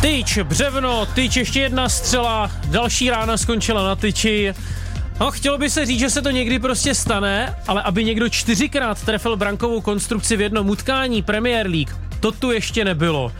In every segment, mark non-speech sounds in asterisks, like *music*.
Tyč, břevno, tyč, ještě jedna střela, další rána skončila na tyči. No, chtělo by se říct, že se to někdy prostě stane, ale aby někdo čtyřikrát trefil brankovou konstrukci v jednom utkání Premier League, to tu ještě nebylo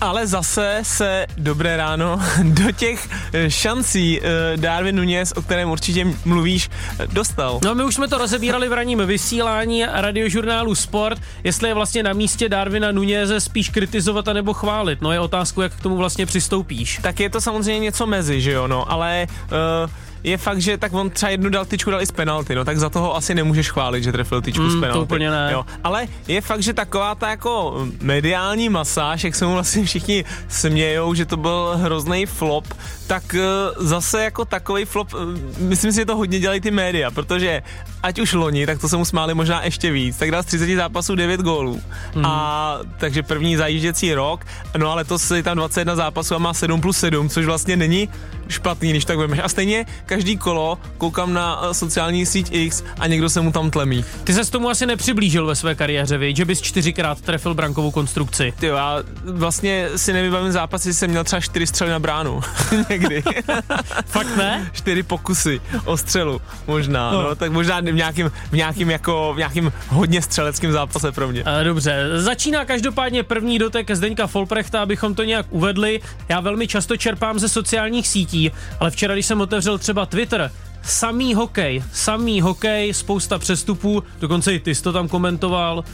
ale zase se dobré ráno *laughs* do těch eh, šancí eh, Darwin Nunez, o kterém určitě mluvíš, dostal. No my už jsme to rozebírali v ranním vysílání radiožurnálu Sport, jestli je vlastně na místě Darwina Nuneze spíš kritizovat a nebo chválit. No je otázku, jak k tomu vlastně přistoupíš. Tak je to samozřejmě něco mezi, že jo, no, ale uh, je fakt, že tak on třeba jednu dal tyčku dal i z penalty, no tak za toho asi nemůžeš chválit, že trefil tyčku mm, z penalty. To úplně ne. Jo. Ale je fakt, že taková ta jako mediální masáž, jak se mu vlastně všichni smějou, že to byl hrozný flop, tak eh, zase jako takový flop, eh, myslím si, že to hodně dělají ty média, protože ať už loni, tak to se mu smáli možná ještě víc, tak dal z 30 zápasů 9 gólů. Mm. A takže první zajížděcí rok, no ale to je tam 21 zápasů a má 7 plus 7, což vlastně není špatný, když tak vemeš. A stejně každý kolo koukám na eh, sociální síť X a někdo se mu tam tlemí. Ty se s tomu asi nepřiblížil ve své kariéře, vy, že bys čtyřikrát trefil brankovou konstrukci. Ty já vlastně si nevybavím zápasy, jsem měl třeba čtyři střely na bránu. *laughs* Někdy. *laughs* Fakt ne? Čtyři pokusy o střelu, možná. No. no tak možná v nějakým, v nějakým jako, v nějakým hodně střeleckým zápase pro mě. E, dobře, začíná každopádně první dotek Zdeňka Folprechta, abychom to nějak uvedli. Já velmi často čerpám ze sociálních sítí, ale včera, když jsem otevřel třeba Twitter, samý hokej, samý hokej, spousta přestupů, dokonce i ty jsi to tam komentoval.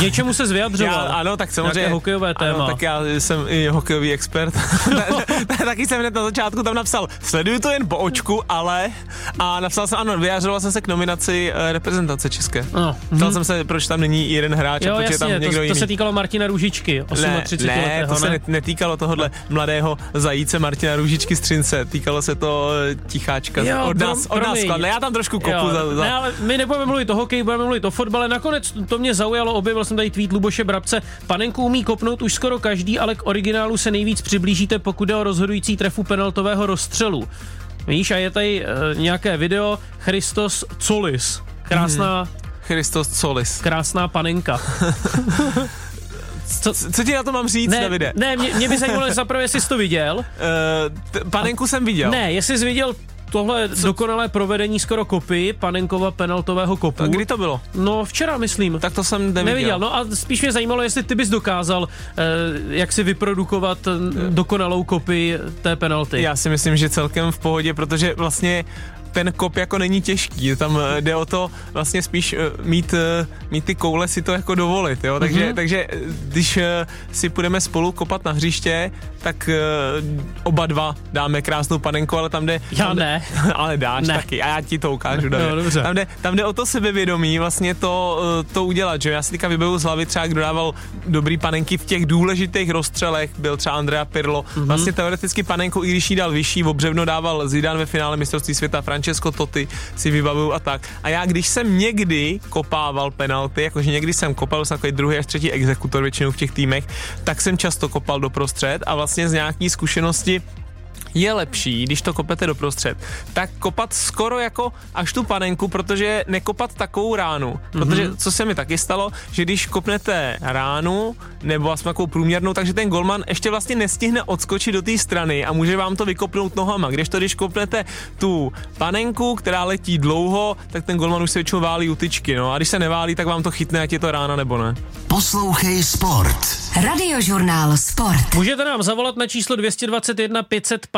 Něčemu se vyjadřoval. Já, ano, tak samozřejmě. Nějaké hokejové téma. Ano, tak já jsem i hokejový expert. *laughs* Taky jsem hned na začátku tam napsal, sleduju to jen po očku, ale a napsal jsem, ano, vyjadřoval jsem se k nominaci uh, reprezentace české. No. Ptal mm. jsem se, proč tam není jeden hráč jo, a proč jasně, je tam někdo to, jiný. to se týkalo Martina Růžičky, 38 ne, ne, to se ne? netýkalo tohohle mladého zajíce Martina Růžičky Střince, týkalo se to eh, ticháčka jo, od nás, od nás skladne. Já tam trošku kopu jo, za, za... Ne, ale my nebudeme mluvit o hokeji, budeme mluvit o fotbale. Nakonec to mě zaujalo, objevil jsem tady tweet Luboše Brabce. Panenku umí kopnout už skoro každý, ale k originálu se nejvíc přiblížíte, pokud jde o rozhodující trefu penaltového rozstřelu. Víš, a je tady uh, nějaké video Christos Colis. Krásná... Hmm. Christos Colis. Krásná panenka. *laughs* Co, co ti na to mám říct, ne, Davide? Ne, mě, mě by zajímalo, zaprvé, jestli jsi to viděl. Uh, t- panenku a, jsem viděl. Ne, jestli jsi viděl tohle Co? dokonalé provedení skoro kopy Panenkova penaltového kopu. A kdy to bylo? No včera, myslím. Tak to jsem neviděl. neviděl. No a spíš mě zajímalo, jestli ty bys dokázal, eh, jak si vyprodukovat eh, dokonalou kopy té penalty. Já si myslím, že celkem v pohodě, protože vlastně ten kop jako není těžký, tam eh, jde o to vlastně spíš eh, mít, eh, mít ty koule si to jako dovolit, jo, takže, mm-hmm. takže když si půjdeme spolu kopat na hřiště, tak oba dva dáme krásnou panenku, ale tam jde... Já tam jde, ne. *laughs* ale dáš ne. taky a já ti to ukážu. No, dobře. Tam, jde, tam jde o to sebevědomí vlastně to, to udělat, že já si teďka vyberu z hlavy třeba, kdo dával dobrý panenky v těch důležitých rozstřelech, byl třeba Andrea Pirlo, mm-hmm. vlastně teoreticky panenku, i když jí dal vyšší, obřevno dával Zidane ve finále mistrovství světa, Francesco Totti si vybavuju a tak. A já když jsem někdy kopával penalty, jakože někdy jsem kopal, jsem takový druhý až třetí exekutor většinou v těch týmech, tak jsem často kopal do prostřed a vlastně z nějaký zkušenosti je lepší, když to kopete doprostřed, tak kopat skoro jako až tu panenku, protože nekopat takovou ránu. Mm-hmm. Protože co se mi taky stalo, že když kopnete ránu, nebo aspoň takovou průměrnou, takže ten golman ještě vlastně nestihne odskočit do té strany a může vám to vykopnout nohama. Když to, když kopnete tu panenku, která letí dlouho, tak ten golman už se většinou válí tyčky, no a když se neválí, tak vám to chytne, ať je to rána nebo ne. Poslouchej Sport. Radiožurnál Sport. Můžete nám zavolat na číslo 221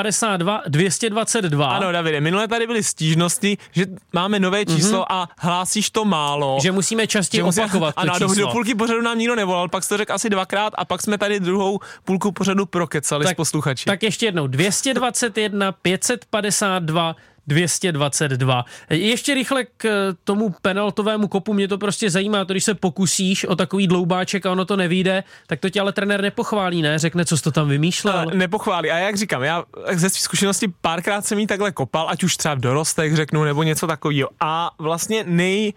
552 222. Ano, Davide, minule tady byly stížnosti, že máme nové mhm. číslo mm-hmm. a hlásíš to málo. Že musíme častěji musí, opakovat Ano, do, do půlky pořadu nám nikdo nevolal, pak jsi to řekl asi dvakrát a pak jsme tady druhou půlku pořadu prokecali tak, s posluchači. Tak ještě jednou, 221 552 222. Ještě rychle k eh, tomu penaltovému kopu, mě to prostě zajímá, to když se pokusíš o takový dloubáček a ono to nevíde, tak to tě ale trenér nepochválí, ne? Řekne, co jsi to tam vymýšlel. A nepochválí. A jak říkám, já ze své zkušenosti párkrát jsem jí takhle kopal, ať už třeba v dorostech řeknu, nebo něco takového. A vlastně nej,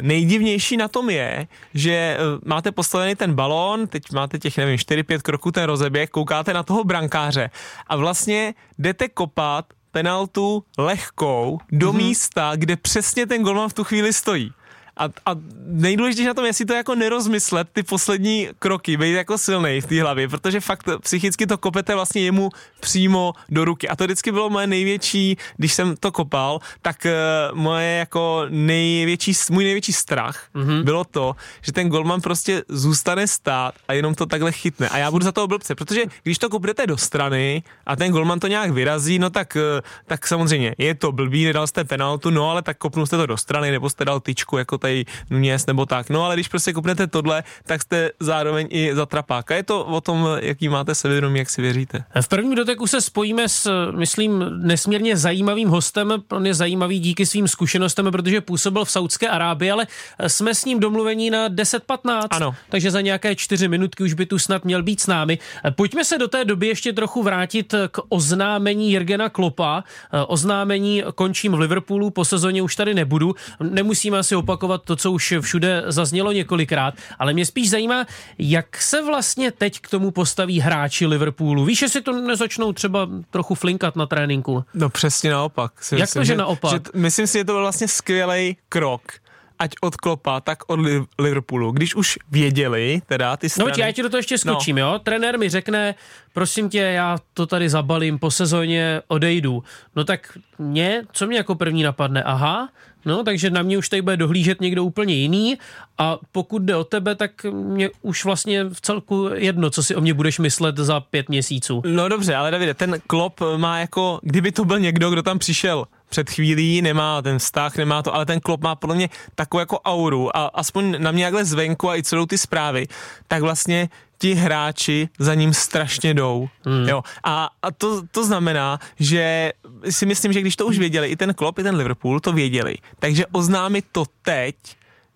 nejdivnější na tom je, že máte postavený ten balón, teď máte těch, nevím, 4-5 kroků ten rozeběh, koukáte na toho brankáře a vlastně jdete kopat penaltu lehkou do mm-hmm. místa, kde přesně ten golman v tu chvíli stojí. A, a nejdůležitější na tom, jestli to jako nerozmyslet ty poslední kroky, být jako silný v té hlavě, protože fakt psychicky to kopete vlastně jemu přímo do ruky. A to vždycky bylo moje největší, když jsem to kopal, tak uh, moje jako největší, můj největší strach mm-hmm. bylo to, že ten golman prostě zůstane stát a jenom to takhle chytne. A já budu za toho blbce, protože když to kopnete do strany a ten golman to nějak vyrazí, no tak, uh, tak samozřejmě je to blbý, nedal jste penaltu, no ale tak kopnul jste to do strany, nebo jste dal tyčku jako tady Nunes nebo tak. No ale když prostě kopnete tohle, tak jste zároveň i za trapáka. Je to o tom, jaký máte sevědomí, jak si věříte. V prvním doteku se spojíme s, myslím, nesmírně zajímavým hostem. On je zajímavý díky svým zkušenostem, protože působil v Saudské Arábii, ale jsme s ním domluvení na 10-15. Ano. Takže za nějaké čtyři minutky už by tu snad měl být s námi. Pojďme se do té doby ještě trochu vrátit k oznámení Jirgena Klopa. Oznámení končím v Liverpoolu, po sezóně už tady nebudu. Nemusíme asi opakovat to, co už všude zaznělo několikrát, ale mě spíš zajímá, jak se vlastně teď k tomu postaví hráči Liverpoolu. Víš, jestli to nezačnou třeba trochu flinkat na tréninku? No přesně naopak. Si jak myslím, to, že, že naopak? Že, myslím si, že to byl vlastně skvělý krok ať od Klopa, tak od Liverpoolu. Když už věděli, teda ty no, strany... No, já ti do toho ještě skočím, no. jo? Trenér mi řekne, prosím tě, já to tady zabalím, po sezóně odejdu. No tak mě, co mě jako první napadne? Aha, No, takže na mě už tady bude dohlížet někdo úplně jiný a pokud jde o tebe, tak mě už vlastně v celku jedno, co si o mě budeš myslet za pět měsíců. No dobře, ale Davide, ten klop má jako, kdyby to byl někdo, kdo tam přišel před chvílí, nemá ten vztah, nemá to, ale ten klop má podle mě takovou jako auru a aspoň na mě jakhle zvenku a i co jdou ty zprávy, tak vlastně ti hráči za ním strašně jdou. Hmm. Jo. A, a to, to znamená, že si myslím, že když to už věděli, i ten Klopp, i ten Liverpool to věděli, takže oznámit to teď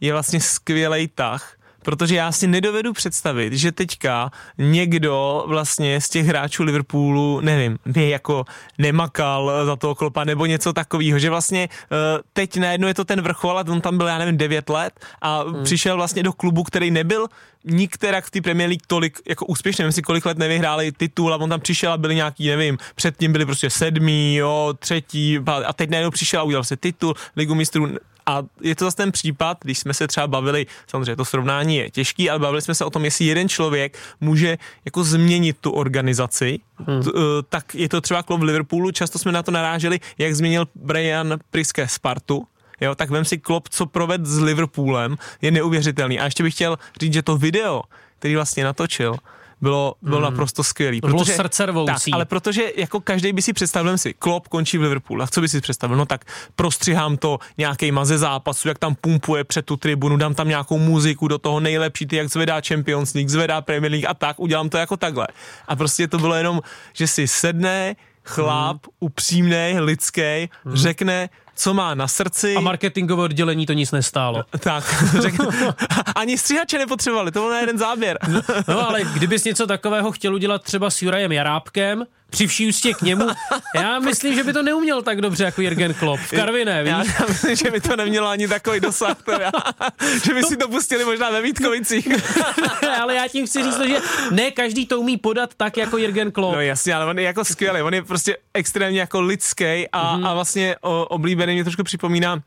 je vlastně skvělý tah, protože já si nedovedu představit, že teďka někdo vlastně z těch hráčů Liverpoolu, nevím, ne jako nemakal za toho klopa nebo něco takového, že vlastně uh, teď najednou je to ten vrchol a on tam byl, já nevím, 9 let a hmm. přišel vlastně do klubu, který nebyl nikterak v té Premier League tolik jako úspěšný, nevím si kolik let nevyhráli titul a on tam přišel a byli nějaký, nevím, předtím byli prostě sedmý, jo, třetí a teď najednou přišel a udělal se titul, ligu mistrů, a je to zase ten případ, když jsme se třeba bavili, samozřejmě to srovnání je těžký, ale bavili jsme se o tom, jestli jeden člověk může jako změnit tu organizaci, hmm. t, eh, tak je to třeba klub v Liverpoolu, často jsme na to naráželi, jak změnil Brian Priske Spartu, jo, tak vem si Klopp, co proved s Liverpoolem, je neuvěřitelný. A ještě bych chtěl říct, že to video, který vlastně natočil, bylo, bylo hmm. naprosto skvělý. Protože, bylo srdce rvoucí. Tak, ale protože jako každý by si představil si, Klopp končí v Liverpoolu, a co by si představil? No tak prostřihám to nějaký maze zápasu, jak tam pumpuje před tu tribunu, dám tam nějakou muziku do toho nejlepší, ty jak zvedá Champions League, zvedá Premier League a tak, udělám to jako takhle. A prostě to bylo jenom, že si sedne, chlap, hmm. upřímný, lidský, hmm. řekne, co má na srdci. A marketingové oddělení to nic nestálo. Tak, *laughs* řekne, *laughs* ani stříhače nepotřebovali, to byl na jeden záběr. no, no ale kdybys něco takového chtěl udělat třeba s Jurajem Jarábkem, při vší ústě k němu. Já myslím, že by to neuměl tak dobře jako Jürgen Klopp. V Karviné, víš? Já, *laughs* já myslím, že by to nemělo ani takový dosah. Teda. *laughs* že by si to pustili možná ve Vítkovicích. *laughs* ale já tím chci říct, že ne každý to umí podat tak jako Jürgen Klopp. No jasně, ale on je jako skvělý. On je prostě extrémně jako lidský a, mm-hmm. a vlastně o, oblíbený mě trošku připomíná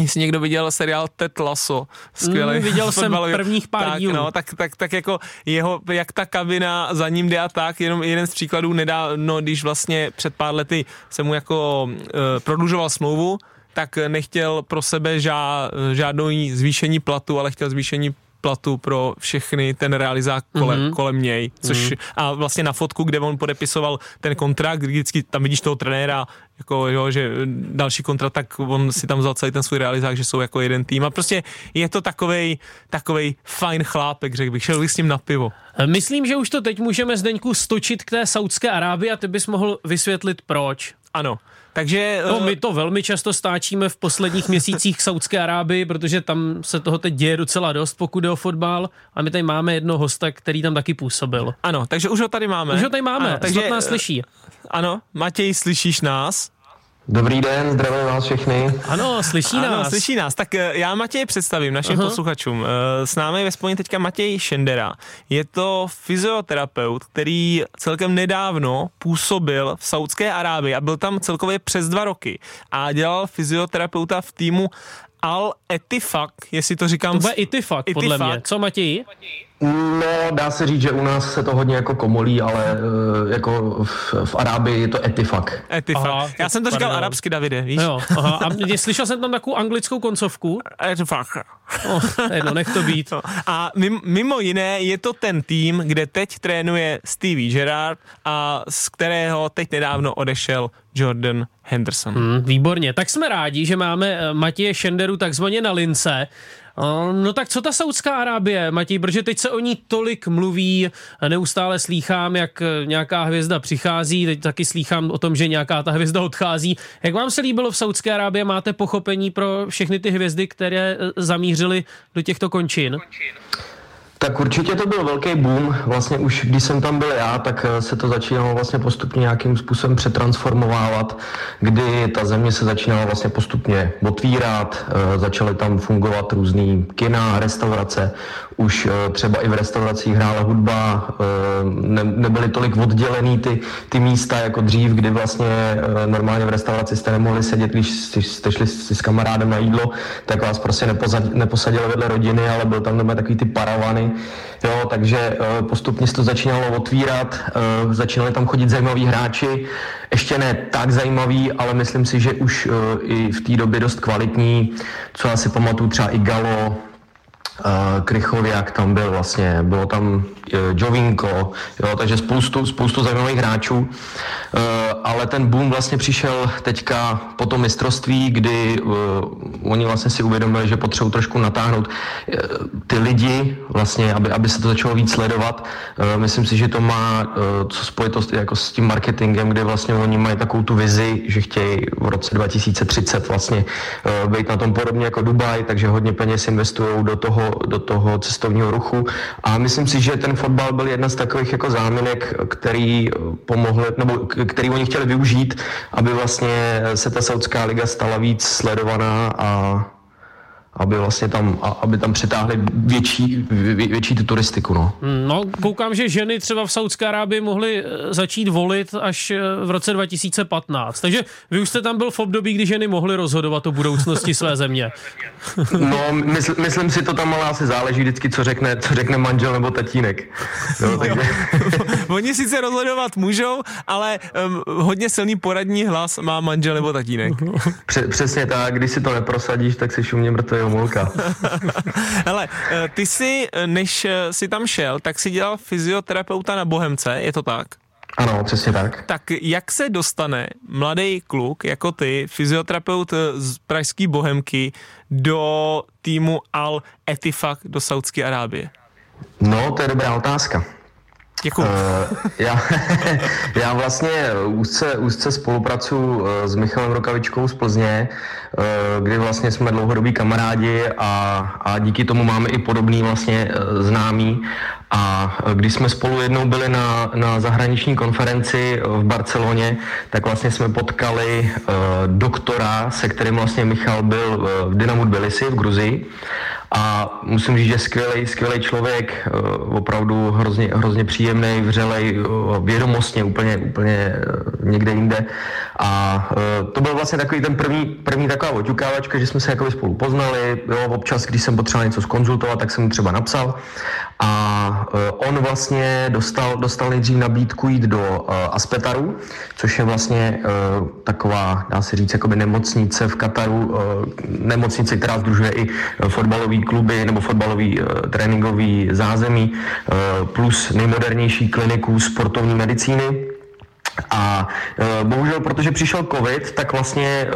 Jestli někdo viděl seriál Ted Lasso, skvělý. Mm, viděl jsem prvních pár tak, dílů. No, tak, tak, tak jako jeho, jak ta kabina za ním jde a tak, jenom jeden z příkladů nedávno, když vlastně před pár lety se mu jako uh, prodlužoval smlouvu, tak nechtěl pro sebe žád, žádnou zvýšení platu, ale chtěl zvýšení platu pro všechny ten realizák kolem, mm-hmm. kolem něj, což mm-hmm. a vlastně na fotku, kde on podepisoval ten kontrakt, vždycky tam vidíš toho trenéra, jako jo, že další kontrakt, tak on si tam vzal celý ten svůj realizák, že jsou jako jeden tým a prostě je to takovej, takovej fajn chlápek, řekl bych, šel bych s ním na pivo. Myslím, že už to teď můžeme Zdeňku stočit k té Saudské Arábii a ty bys mohl vysvětlit proč. Ano, takže... No, my to velmi často stáčíme v posledních měsících k Saudské Arábii, protože tam se toho teď děje docela dost, pokud jde o fotbal. A my tady máme jedno hosta, který tam taky působil. Ano, takže už ho tady máme. Už ho tady máme, ano, takže nás slyší. Ano, Matěj, slyšíš nás? Dobrý den, zdravím vás všechny. Ano, slyší nás. Ano, slyší nás. Tak eh, já Matěj představím našim uh-huh. posluchačům. Eh, s námi je ve spojení teďka Matěj Šendera. Je to fyzioterapeut, který celkem nedávno působil v Saudské Arábii a byl tam celkově přes dva roky a dělal fyzioterapeuta v týmu Al Etifak, jestli to říkám. To bude Itifak, podle mě. Co Matěji? No, dá se říct, že u nás se to hodně jako komolí, ale uh, jako v, v Arábii je to etifak. Etifak. Aha, Já jsem to říkal pardon. arabsky, Davide, víš? Jo, aha. A slyšel jsem tam takovou anglickou koncovku. Etifak. Oh, jedno, nech to být. No. A mimo jiné je to ten tým, kde teď trénuje Stevie Gerrard a z kterého teď nedávno odešel Jordan Henderson. Hmm, výborně. Tak jsme rádi, že máme eh, Matěje Šenderu takzvaně na lince. No tak co ta Saudská Arábie, Matěj, protože teď se o ní tolik mluví, neustále slýchám, jak nějaká hvězda přichází, teď taky slýchám o tom, že nějaká ta hvězda odchází. Jak vám se líbilo v Saudské Arábie? Máte pochopení pro všechny ty hvězdy, které zamířily do těchto končin? Tak určitě to byl velký boom. Vlastně už když jsem tam byl já, tak eh, se to začínalo vlastně postupně nějakým způsobem přetransformovávat, kdy ta země se začínala vlastně postupně otvírat, eh, začaly tam fungovat různý kina, restaurace, už eh, třeba i v restauracích hrála hudba, ne, nebyly tolik oddělený ty, ty místa jako dřív, kdy vlastně normálně v restauraci jste nemohli sedět, když jste šli s kamarádem na jídlo, tak vás prostě neposadili vedle rodiny, ale byl tam takový ty paravany, Jo, takže eh, postupně se to začínalo otvírat, eh, začínali tam chodit zajímaví hráči, ještě ne tak zajímaví, ale myslím si, že už eh, i v té době dost kvalitní, co já si pamatuju třeba i Galo, Krychoviak tam byl vlastně, bylo tam Jovinko, jo, takže spoustu, spoustu zajímavých hráčů, ale ten boom vlastně přišel teďka po tom mistrovství, kdy oni vlastně si uvědomili, že potřebují trošku natáhnout ty lidi, vlastně, aby, aby se to začalo víc sledovat. Myslím si, že to má co spojitost jako s tím marketingem, kde vlastně oni mají takovou tu vizi, že chtějí v roce 2030 vlastně být na tom podobně jako Dubaj, takže hodně peněz investují do toho do toho cestovního ruchu. A myslím si, že ten fotbal byl jedna z takových jako záminek, který pomohly, nebo který oni chtěli využít, aby vlastně se ta Saudská liga stala víc sledovaná a aby vlastně tam, aby tam přitáhli větší, vě, větší tu turistiku. No. no, koukám, že ženy třeba v Saudské Arábii mohly eh, začít volit až eh, v roce 2015. Takže vy už jste tam byl v období, kdy ženy mohly rozhodovat o budoucnosti své země. *laughs* no, mysl, myslím si, to tam ale asi záleží vždycky, co řekne, co řekne manžel nebo tatínek. No, takže... *laughs* Oni sice rozhodovat můžou, ale um, hodně silný poradní hlas má manžel nebo tatínek. Přesně tak, když si to neprosadíš, tak si šumně mrtvý Homolka. *laughs* Hele, eh, ty si, eh, než eh, si tam šel, tak si dělal fyzioterapeuta na Bohemce, je to tak? Ano, přesně tak. Tak jak se dostane mladý kluk jako ty, fyzioterapeut z pražské Bohemky, do týmu Al Etifak do Saudské Arábie? No, to je dobrá otázka. Děkuji. Uh, já, *laughs* já vlastně úzce, úzce spolupracuji s Michalem Rokavičkou z Plzně, uh, kdy vlastně jsme dlouhodobí kamarádi a, a díky tomu máme i podobný vlastně uh, známý. A když jsme spolu jednou byli na, na zahraniční konferenci v Barceloně, tak vlastně jsme potkali uh, doktora, se kterým vlastně Michal byl v Dynamu Tbilisi v Gruzii. A musím říct, že skvělý, skvělý člověk, eh, opravdu hrozně, hrozně příjemný, vřelej, eh, vědomostně úplně, úplně eh, někde jinde. A to byl vlastně takový ten první, první taková oťukávačka, že jsme se jako spolu poznali. Jo, občas, když jsem potřeboval něco skonzultovat, tak jsem mu třeba napsal. A on vlastně dostal, dostal nejdřív nabídku jít do Aspetaru, což je vlastně taková, dá se říct, jakoby nemocnice v Kataru, nemocnice, která združuje i fotbalové kluby nebo fotbalový uh, tréninkový zázemí uh, plus nejmodernější kliniku sportovní medicíny. A e, bohužel, protože přišel covid, tak vlastně e,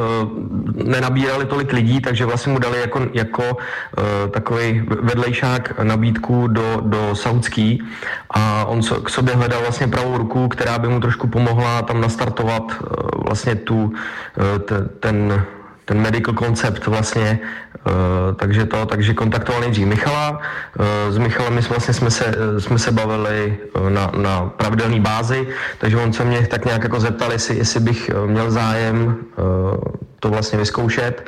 nenabírali tolik lidí, takže vlastně mu dali jako, jako e, takový vedlejšák nabídku do, do Saudský a on k sobě hledal vlastně pravou ruku, která by mu trošku pomohla tam nastartovat vlastně tu, te, ten ten medical koncept vlastně, uh, takže to, takže kontaktoval nejdřív Michala, uh, s Michalem my jsme, vlastně jsme se, jsme se bavili uh, na, na pravidelné bázi, takže on se mě tak nějak jako zeptal, jestli, jestli bych měl zájem to vlastně vyzkoušet.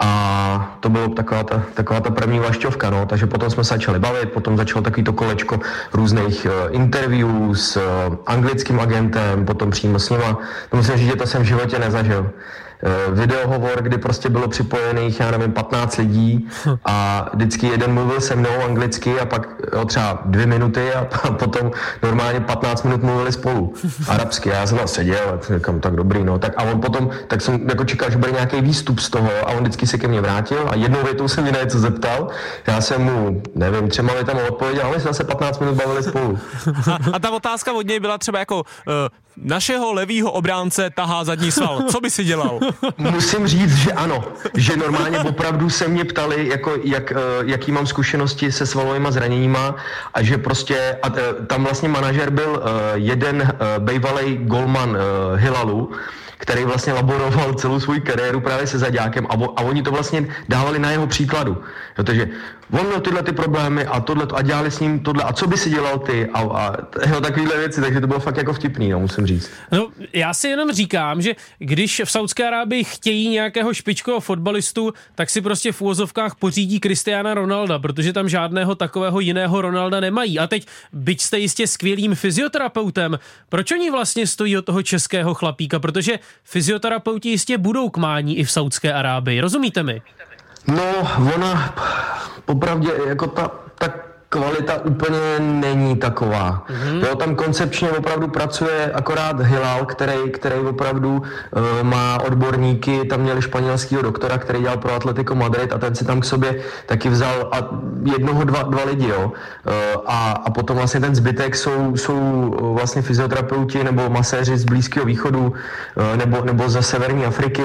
A to bylo taková ta, taková ta první vašťovka, no. takže potom jsme se začali bavit, potom začalo takový to kolečko různých uh, interviewů s uh, anglickým agentem, potom přímo s nima. To musím říct, že to jsem v životě nezažil Eh, videohovor, kdy prostě bylo připojených, já nevím, 15 lidí a vždycky jeden mluvil se mnou anglicky a pak jo, třeba dvě minuty a *laughs* potom normálně 15 minut mluvili spolu arabsky. Já jsem tam seděl a říkám, tak dobrý, no. Tak a on potom, tak jsem jako čekal, že bude nějaký výstup z toho a on vždycky se ke mně vrátil a jednou větou se mě na něco zeptal. Já jsem mu, nevím, třema větama odpověděl a my jsme se 15 minut bavili spolu. *laughs* A, a ta otázka od něj byla třeba jako, uh, našeho levýho obránce tahá zadní sval. Co by si dělal? *laughs* Musím říct, že ano. Že normálně opravdu se mě ptali, jako, jak, eh, jaký mám zkušenosti se svalovými zraněníma a že prostě, a eh, tam vlastně manažer byl eh, jeden bývalý golman Hilalu, který vlastně laboroval celou svou kariéru právě se zaďákem a, a oni to vlastně dávali na jeho příkladu. Takže on měl tyhle ty problémy a tohle a dělali s ním tohle a co by si dělal ty a, a jo, takovýhle věci, takže to bylo fakt jako vtipný, no, musím říct. No, já si jenom říkám, že když v Saudské Arábii chtějí nějakého špičkového fotbalistu, tak si prostě v úvozovkách pořídí Kristiana Ronalda, protože tam žádného takového jiného Ronalda nemají. A teď, byť jste jistě skvělým fyzioterapeutem, proč oni vlastně stojí od toho českého chlapíka? Protože fyzioterapeuti jistě budou k mání i v Saudské Arábii, rozumíte mi? No, ona popravdě jako ta, ta kvalita úplně není taková. Mm-hmm. Jo, tam koncepčně opravdu pracuje akorát Hilal, který, který opravdu uh, má odborníky, tam měli španělského doktora, který dělal pro Atletico Madrid a ten si tam k sobě taky vzal a jednoho, dva, dva lidi, jo. Uh, a, a potom vlastně ten zbytek jsou, jsou vlastně fyzioterapeuti nebo maséři z Blízkého východu uh, nebo, nebo ze Severní Afriky,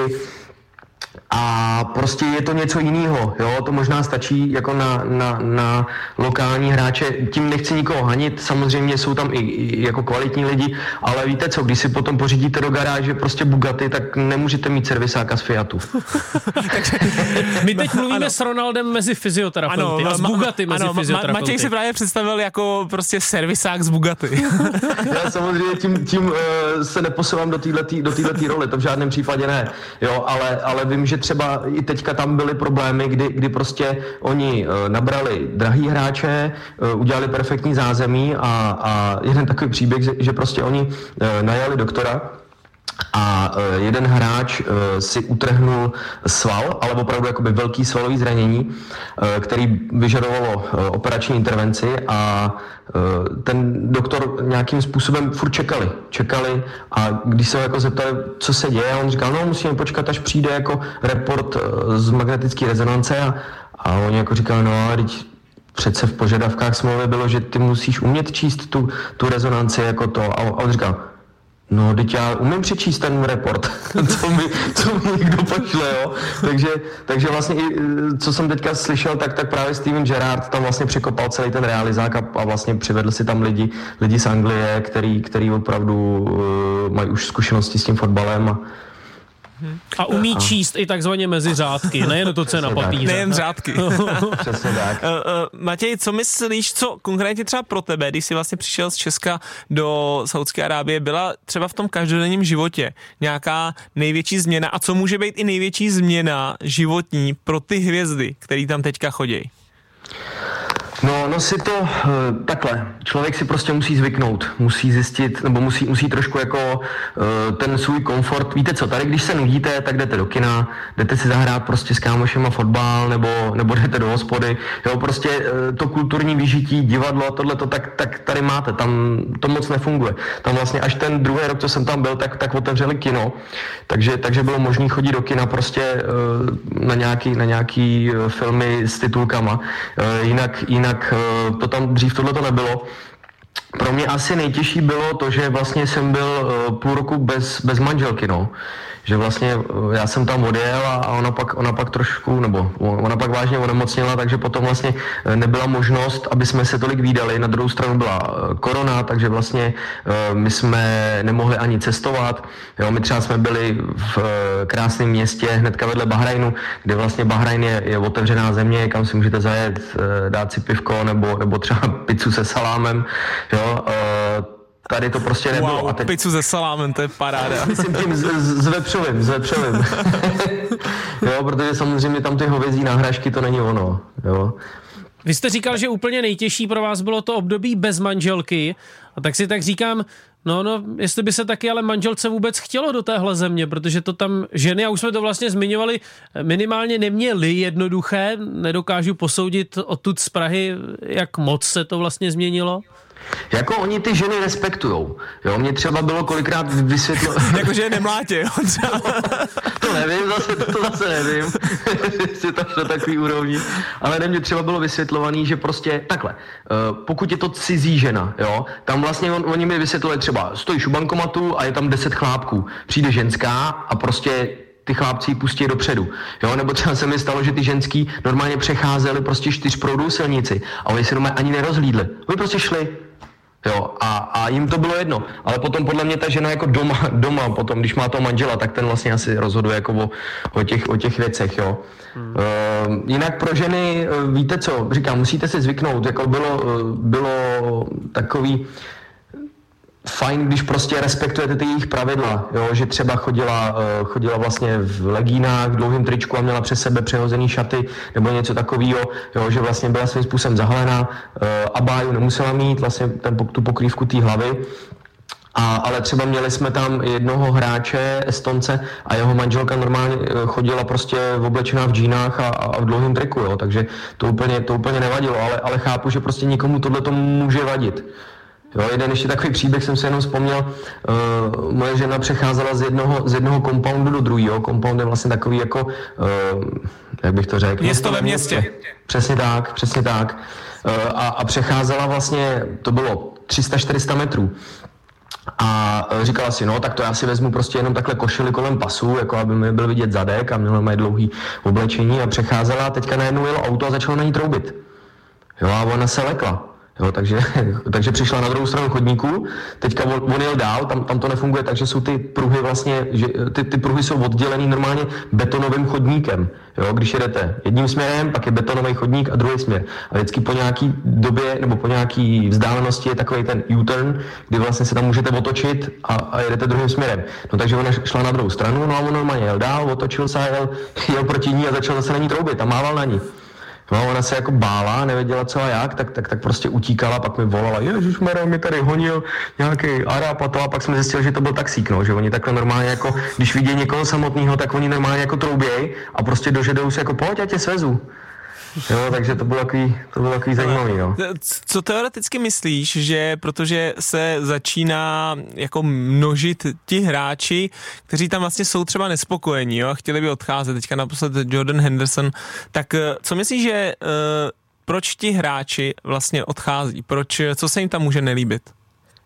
a prostě je to něco jiného, jo, to možná stačí jako na, na, na lokální hráče, tím nechci nikoho hanit, samozřejmě jsou tam i, i jako kvalitní lidi, ale víte co, když si potom pořídíte do garáže prostě Bugatti, tak nemůžete mít servisáka z Fiatu. *laughs* My teď mluvíme ano. s Ronaldem mezi fyzioterapeuty ano, a s Bugatti mezi ano, fyzioterapeuty. Matěj si právě představil jako prostě servisák z Bugatti. *laughs* Já samozřejmě tím, tím uh, se neposouvám do této do roli, to v žádném případě ne, jo, ale, ale vím, že třeba i teďka tam byly problémy, kdy, kdy prostě oni uh, nabrali drahý hráče, uh, udělali perfektní zázemí a, a jeden takový příběh, že, prostě oni uh, najali doktora, a jeden hráč si utrhnul sval, ale opravdu jakoby velký svalový zranění, který vyžadovalo operační intervenci a ten doktor nějakým způsobem furt čekali. Čekali a když se jako zeptali, co se děje, on říkal, no musíme počkat, až přijde jako report z magnetické rezonance a, a oni jako říkali, no a teď přece v požadavkách smlouvy bylo, že ty musíš umět číst tu, tu rezonanci jako to. A on říkal, No, teď já umím přečíst ten report, *laughs* co mi, co mi někdo pošle, jo. Takže, takže vlastně i, co jsem teďka slyšel, tak, tak právě Steven Gerrard tam vlastně překopal celý ten realizák a, a vlastně přivedl si tam lidi, lidi z Anglie, který, který opravdu uh, mají už zkušenosti s tím fotbalem a, a umí číst i takzvaně mezi řádky, *laughs* nejen to, co je na papíře. Nejen řádky. *laughs* Přesně tak. Uh, Matěj, co myslíš, co konkrétně třeba pro tebe, když jsi vlastně přišel z Česka do Saudské Arábie, byla třeba v tom každodenním životě nějaká největší změna a co může být i největší změna životní pro ty hvězdy, které tam teďka chodí? No, no si to uh, takhle. Člověk si prostě musí zvyknout, musí zjistit, nebo musí, musí trošku jako uh, ten svůj komfort. Víte co, tady když se nudíte, tak jdete do kina, jdete si zahrát prostě s kámošema fotbal, nebo, nebo jdete do hospody. Jo, prostě uh, to kulturní vyžití, divadlo a tohle, tak, tak tady máte, tam to moc nefunguje. Tam vlastně až ten druhý rok, co jsem tam byl, tak, tak otevřeli kino, takže, takže bylo možné chodit do kina prostě uh, na nějaký, na nějaký filmy s titulkama. Uh, jinak, jinak jinak eh, to tam dřív tohle to nebylo. Pro mě asi nejtěžší bylo to, že vlastně jsem byl eh, půl roku bez, bez manželky, no že vlastně eh, já jsem tam odjel a ona pak, ona pak trošku, nebo ona pak vážně onemocněla, takže potom vlastně eh, nebyla možnost, aby jsme se tolik výdali. Na druhou stranu byla eh, korona, takže vlastně my jsme nemohli ani cestovat. Jo, my třeba jsme byli v krásném městě hnedka vedle Bahrajnu, kde vlastně Bahrajn je, je otevřená země, kam si můžete zajet, dát si pivko nebo, nebo třeba *laughs* pizzu se salámem. Jo, Tady to prostě nebylo. Wow, a teď... pizzu se salámem, to je paráda. Myslím tím s, s vepřovým, s vepřovým. *laughs* jo, protože samozřejmě tam ty hovězí náhražky, to není ono. Jo. Vy jste říkal, že úplně nejtěžší pro vás bylo to období bez manželky, a tak si tak říkám, No, no, jestli by se taky ale manželce vůbec chtělo do téhle země, protože to tam ženy, a už jsme to vlastně zmiňovali, minimálně neměly jednoduché, nedokážu posoudit odtud z Prahy, jak moc se to vlastně změnilo. Jako oni ty ženy respektujou. Jo, mě třeba bylo kolikrát vysvětlo... *laughs* Jakože je nemlátě, jo? *laughs* to nevím, zase, to zase nevím, *laughs* jestli to na takový úrovni. Ale ne, mě třeba bylo vysvětlovaný, že prostě takhle, eh, pokud je to cizí žena, jo, tam vlastně on, oni mi vysvětlili třeba, stojíš u bankomatu a je tam deset chlápků. Přijde ženská a prostě ty chlápci pustí dopředu. Jo? Nebo třeba se mi stalo, že ty ženský normálně přecházeli prostě čtyřproudou silnici a oni se ani nerozhlídli. Oni prostě šli. Jo, a, a jim to bylo jedno. Ale potom podle mě ta žena jako doma, doma potom, když má toho manžela, tak ten vlastně asi rozhoduje jako o, o, těch, o těch věcech, jo. Hmm. Uh, jinak pro ženy, uh, víte co, říkám, musíte si zvyknout, jako bylo, uh, bylo takový, fajn, když prostě respektujete ty jejich pravidla, jo? že třeba chodila, uh, chodila vlastně v legínách, v dlouhém tričku a měla přes sebe přehozený šaty nebo něco takového, jo? že vlastně byla svým způsobem zahalená, uh, a báju nemusela mít vlastně ten, tu pokrývku té hlavy, a, ale třeba měli jsme tam jednoho hráče, Estonce, a jeho manželka normálně eh, chodila prostě oblečená v džínách a, a v dlouhém triku, jo, takže to úplně, to úplně nevadilo, ale, ale chápu, že prostě nikomu tohle to může vadit. Jo, jeden ještě takový příběh jsem si jenom vzpomněl. Uh, moje žena přecházela z jednoho, z jednoho compoundu do druhého. Compound je vlastně takový jako, uh, jak bych to řekl? Město ve městě. Přesně tak, přesně tak. Uh, a, a přecházela vlastně, to bylo 300-400 metrů. A říkala si, no tak to já si vezmu prostě jenom takhle košili kolem pasu, jako aby mi byl vidět zadek a měla mé dlouhý oblečení a přecházela a teďka najednou jelo auto a začalo na ní troubit. Jo, a ona se lekla. Jo, takže, *laughs* takže přišla na druhou stranu chodníku, teďka on, on jel dál, tam, tam to nefunguje, takže jsou ty pruhy vlastně, že, ty, ty pruhy jsou oddělený normálně betonovým chodníkem. Jo, když jedete jedním směrem, pak je betonový chodník a druhý směr. A vždycky po nějaký době nebo po nějaký vzdálenosti je takový ten U-turn, kdy vlastně se tam můžete otočit a, a jedete druhým směrem. No takže ona šla na druhou stranu, no a on normálně jel dál, otočil se a jel, *laughs* jel proti ní a začal zase na ní troubit a mával na ní. No ona se jako bála, nevěděla co a jak, tak, tak, tak prostě utíkala, pak mi volala, Ježíš Mara, mi tady honil nějaký Arab a to a pak jsme zjistili, že to byl taxík, no, že oni takhle normálně jako, když vidí někoho samotného, tak oni normálně jako trouběj a prostě dožedou se jako pojď, já tě svezu. Jo, takže to bylo takový, to bylo takový zajímavý, no. Co teoreticky myslíš, že protože se začíná jako množit ti hráči, kteří tam vlastně jsou třeba nespokojení, jo, a chtěli by odcházet, teďka naposled Jordan Henderson, tak eh, co myslíš, že uh, proč ti hráči vlastně odchází? Proč, co se jim tam může nelíbit?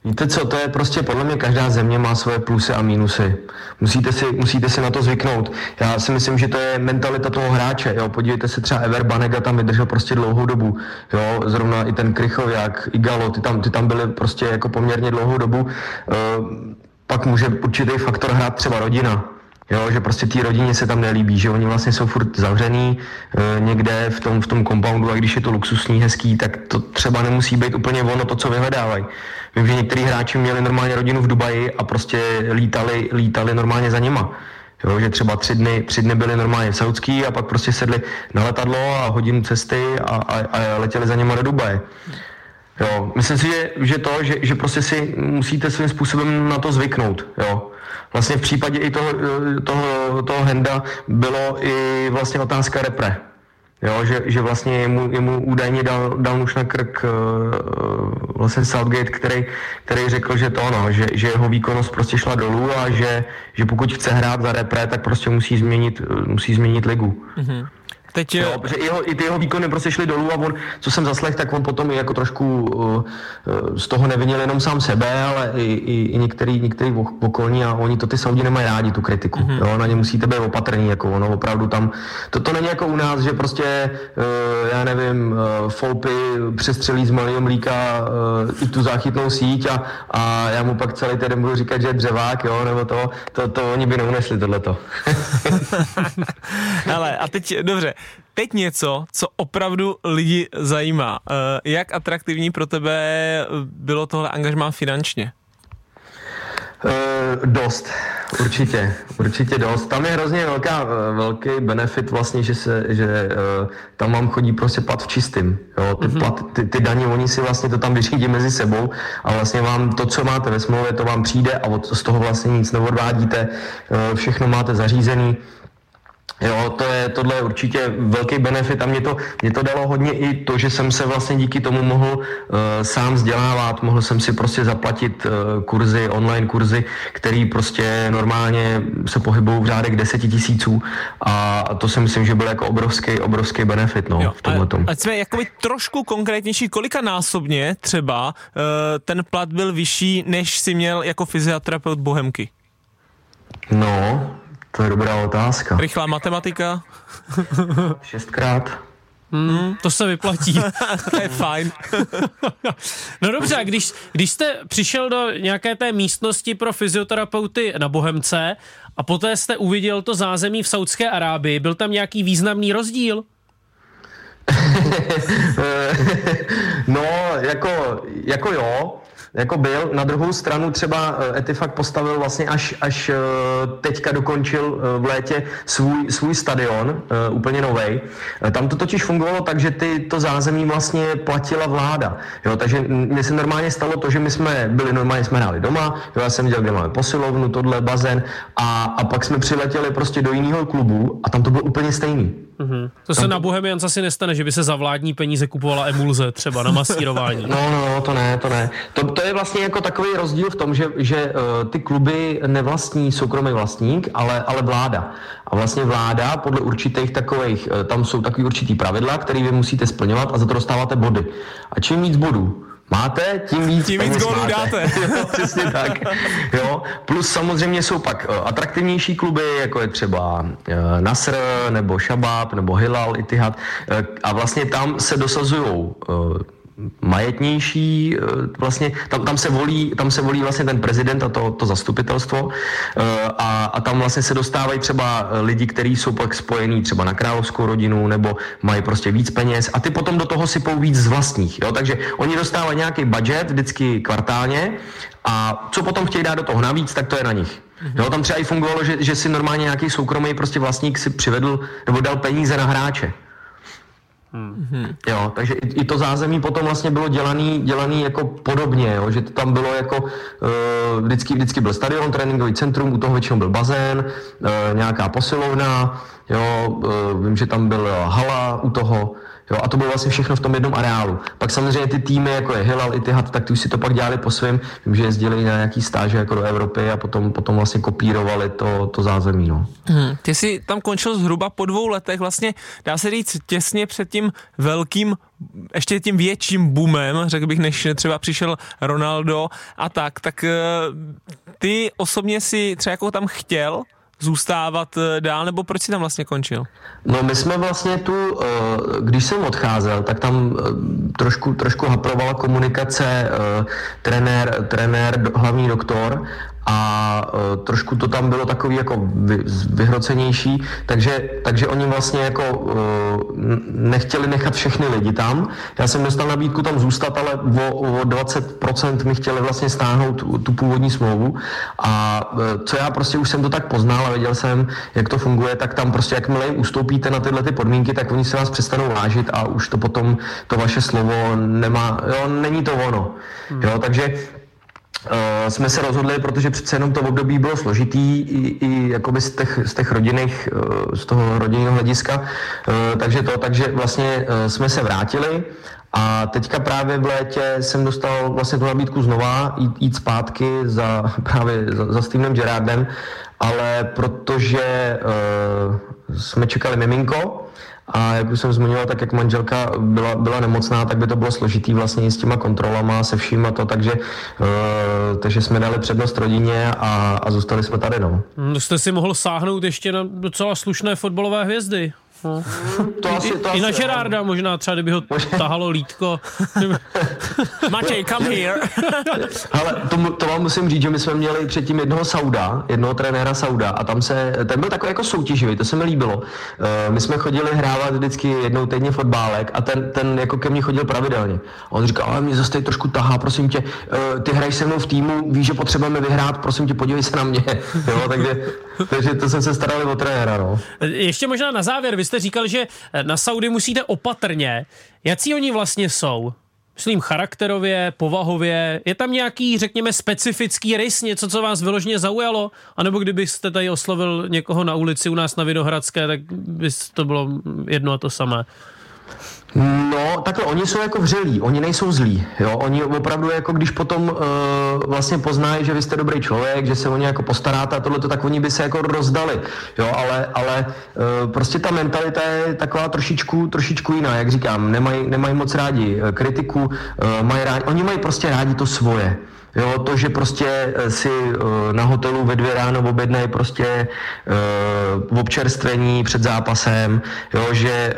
Víte co, to je prostě podle mě každá země má svoje plusy a mínusy. Musíte si, musíte si na to zvyknout. Já si myslím, že to je mentalita toho hráče. Jo. Podívejte se třeba Ever Banega tam vydržel prostě dlouhou dobu. Jo. Zrovna i ten Krychoviak, i Galo, ty tam, ty tam byly prostě jako poměrně dlouhou dobu. Uh, pak může určitý faktor hrát třeba rodina. Jo, že prostě té rodině se tam nelíbí, že oni vlastně jsou furt zavřený e, někde v tom, v tom compoundu a když je to luxusní, hezký, tak to třeba nemusí být úplně ono to, co vyhledávají. Vím, že některý hráči měli normálně rodinu v Dubaji a prostě lítali, lítali normálně za nima. Jo, že třeba tři dny, tři dny byli normálně v Saudský a pak prostě sedli na letadlo a hodinu cesty a, a, a letěli za nima do Dubaje. Jo, myslím si, že, že to, že, že prostě si musíte svým způsobem na to zvyknout. Jo. Vlastně v případě i toho, toho, toho Henda bylo i vlastně otázka repre. Jo, že, že vlastně jemu, jemu údajně dal, dal už na krk uh, vlastně Southgate, který, který řekl, že to ono, že, že jeho výkonnost prostě šla dolů a že, že pokud chce hrát za repre, tak prostě musí změnit, musí změnit ligu. Mm-hmm. Teď... Jo, protože jeho, i ty jeho výkony prostě šly dolů a on, co jsem zaslech, tak on potom i jako trošku uh, z toho nevinil jenom sám sebe, ale i, i, i některý, některý okolní a oni to ty Saudi nemají rádi, tu kritiku. Mm-hmm. Jo, na ně musíte být opatrný, jako ono opravdu tam, to, to není jako u nás, že prostě, uh, já nevím, uh, Foupy přestřelí z malého mlíka uh, i tu záchytnou síť a, a já mu pak celý den budu říkat, že je dřevák, jo, nebo to, to, to oni by neunesli tohleto. *laughs* Ale a teď, dobře, Teď něco, co opravdu lidi zajímá. Eh, jak atraktivní pro tebe bylo tohle angažmá finančně? Uh, dost. určitě, určitě dost. Tam je hrozně velká, velký benefit vlastně, že, se, že uh, tam vám chodí prostě plat v čistým. Jo? Ty, mm-hmm. plat, ty, ty daně, oni si vlastně to tam vyřídí mezi sebou a vlastně vám to, co máte ve smlouvě, to vám přijde a od, z toho vlastně nic neodvádíte, uh, všechno máte zařízený. Jo, to je, tohle je určitě velký benefit a mě to, mě to dalo hodně i to, že jsem se vlastně díky tomu mohl uh, sám vzdělávat, mohl jsem si prostě zaplatit uh, kurzy, online kurzy, který prostě normálně se pohybují v řádech deseti tisíců a to si myslím, že byl jako obrovský, obrovský benefit no, jo, v tomhle tom. Ať jsme jakoby trošku konkrétnější, kolika násobně třeba uh, ten plat byl vyšší, než si měl jako fyzioterapeut Bohemky? No, to je dobrá otázka. Rychlá matematika? *laughs* Šestkrát. Hmm, to se vyplatí. *laughs* to je fajn. *laughs* no dobře, když, když jste přišel do nějaké té místnosti pro fyzioterapeuty na Bohemce a poté jste uviděl to zázemí v Saudské Arábii, byl tam nějaký významný rozdíl? no, jako, jako jo, jako byl. Na druhou stranu třeba eh, Etifak postavil vlastně až, až eh, teďka dokončil eh, v létě svůj, svůj stadion, úplně nový. Tam to totiž fungovalo tak, že ty, to zázemí vlastně platila vláda. Jo, takže mně se normálně stalo to, že my jsme byli, normálně jsme hráli doma, jo, já jsem viděl, kde máme posilovnu, tohle, bazén a, a pak jsme přiletěli prostě do jiného klubu a tam to bylo úplně stejný. Mm-hmm. To se na Bohemians asi nestane, že by se za vládní peníze kupovala emulze třeba na masírování. *laughs* No, no, no, to ne, to ne. To, to je vlastně jako takový rozdíl v tom, že, že uh, ty kluby nevlastní soukromý vlastník, ale, ale vláda. A vlastně vláda podle určitých takových, uh, tam jsou takový určitý pravidla, které vy musíte splňovat a za to dostáváte body. A čím víc bodů, máte, tím víc tím víc gólů dáte. *laughs* jo, přesně tak. Jo. Plus samozřejmě jsou pak uh, atraktivnější kluby, jako je třeba uh, Nasr, nebo Shabab, nebo Hilal, Itihad. Uh, a vlastně tam se dosazují majetnější, eh, vlastně tam, tam, se volí, tam se volí vlastně ten prezident a to, to zastupitelstvo eh, a, a tam vlastně se dostávají třeba lidi, kteří jsou pak spojení třeba na královskou rodinu nebo mají prostě víc peněz a ty potom do toho sypou víc z vlastních, jo? takže oni dostávají nějaký budget vždycky kvartálně a co potom chtějí dát do toho navíc, tak to je na nich. Jo, tam třeba i fungovalo, že, že si normálně nějaký soukromý prostě vlastník si přivedl nebo dal peníze na hráče. Hmm. Jo, takže i, i to zázemí potom vlastně bylo dělaný, dělaný jako podobně, jo, že to tam bylo jako uh, vždycky, vždycky byl stadion, tréninkový centrum, u toho většinou byl bazén, uh, nějaká posilovna, jo, uh, vím, že tam byl hala u toho, Jo, a to bylo vlastně všechno v tom jednom areálu. Pak samozřejmě ty týmy, jako je Hilal, Itihad, tak ty už si to pak dělali po svém, že jezdili na nějaký stáže jako do Evropy a potom, potom vlastně kopírovali to, to zázemí. No. Hmm, ty jsi tam končil zhruba po dvou letech, vlastně dá se říct těsně před tím velkým ještě tím větším boomem, řekl bych, než třeba přišel Ronaldo a tak, tak eh, ty osobně si třeba jako tam chtěl zůstávat eh, dál, nebo proč jsi tam vlastně končil? No my jsme vlastně tu, eh, když jsem odcházel, tak tam eh, trošku, trošku haprovala komunikace trenér, trenér, hlavní doktor a uh, trošku to tam bylo takový jako vy, vyhrocenější, takže, takže oni vlastně jako uh, nechtěli nechat všechny lidi tam. Já jsem dostal nabídku tam zůstat, ale o, o 20% mi chtěli vlastně stáhnout tu, tu původní smlouvu a uh, co já prostě už jsem to tak poznal a věděl jsem, jak to funguje, tak tam prostě jakmile jim ustoupíte na tyhle ty podmínky, tak oni se vás přestanou vážit a už to potom to vaše slovo nemá, jo, není to ono. Hmm. Jo, takže Uh, jsme se rozhodli, protože přece jenom to období bylo složitý i, i jakoby z těch, z těch rodinných, uh, z toho rodinného hlediska, uh, takže to, takže vlastně jsme se vrátili a teďka právě v létě jsem dostal vlastně tu nabídku znova jít, jít zpátky za *laughs* právě za, za Stevenem Gerardem, ale protože jsme čekali miminko, a jak už jsem zmiňoval, tak jak manželka byla, byla nemocná, tak by to bylo složitý vlastně s těma kontrolama, se vším a to, takže, uh, takže jsme dali přednost rodině a, a zůstali jsme tady. No. Hmm, jste si mohl sáhnout ještě na docela slušné fotbalové hvězdy No. To asi, to I, I na Gerarda možná třeba, kdyby ho tahalo lítko. *laughs* Matěj, come here. *laughs* Ale to, to vám musím říct, že my jsme měli předtím jednoho Sauda, jednoho trenéra Sauda a tam se, ten byl takový jako soutěživý, to se mi líbilo. Uh, my jsme chodili hrávat vždycky jednou týdně fotbálek a ten, ten jako ke mně chodil pravidelně. A on říkal, ale mě zase trošku tahá, prosím tě, uh, ty hraješ se mnou v týmu, víš, že potřebujeme vyhrát, prosím tě, podívej se na mě. *laughs* jo, takže, takže to jsem se starali o trenéra. No. Ještě možná na závěr, vy jste říkal, že na Saudy musíte opatrně. Jaký oni vlastně jsou? Myslím charakterově, povahově. Je tam nějaký, řekněme, specifický rys, něco, co vás vyloženě zaujalo? A nebo kdybyste tady oslovil někoho na ulici u nás na Vinohradské, tak by to bylo jedno a to samé. No, takhle, oni jsou jako vřelí, oni nejsou zlí, jo, oni opravdu jako když potom uh, vlastně poznají, že vy jste dobrý člověk, že se o ně jako postaráte a tohle, tak oni by se jako rozdali, jo, ale, ale uh, prostě ta mentalita je taková trošičku, trošičku jiná, jak říkám, nemají, nemají moc rádi eh, kritiku, uh, mají rádi, oni mají prostě rádi to svoje, Jo, to, že prostě si na hotelu ve dvě ráno objednají prostě uh, občerstvení před zápasem, jo, že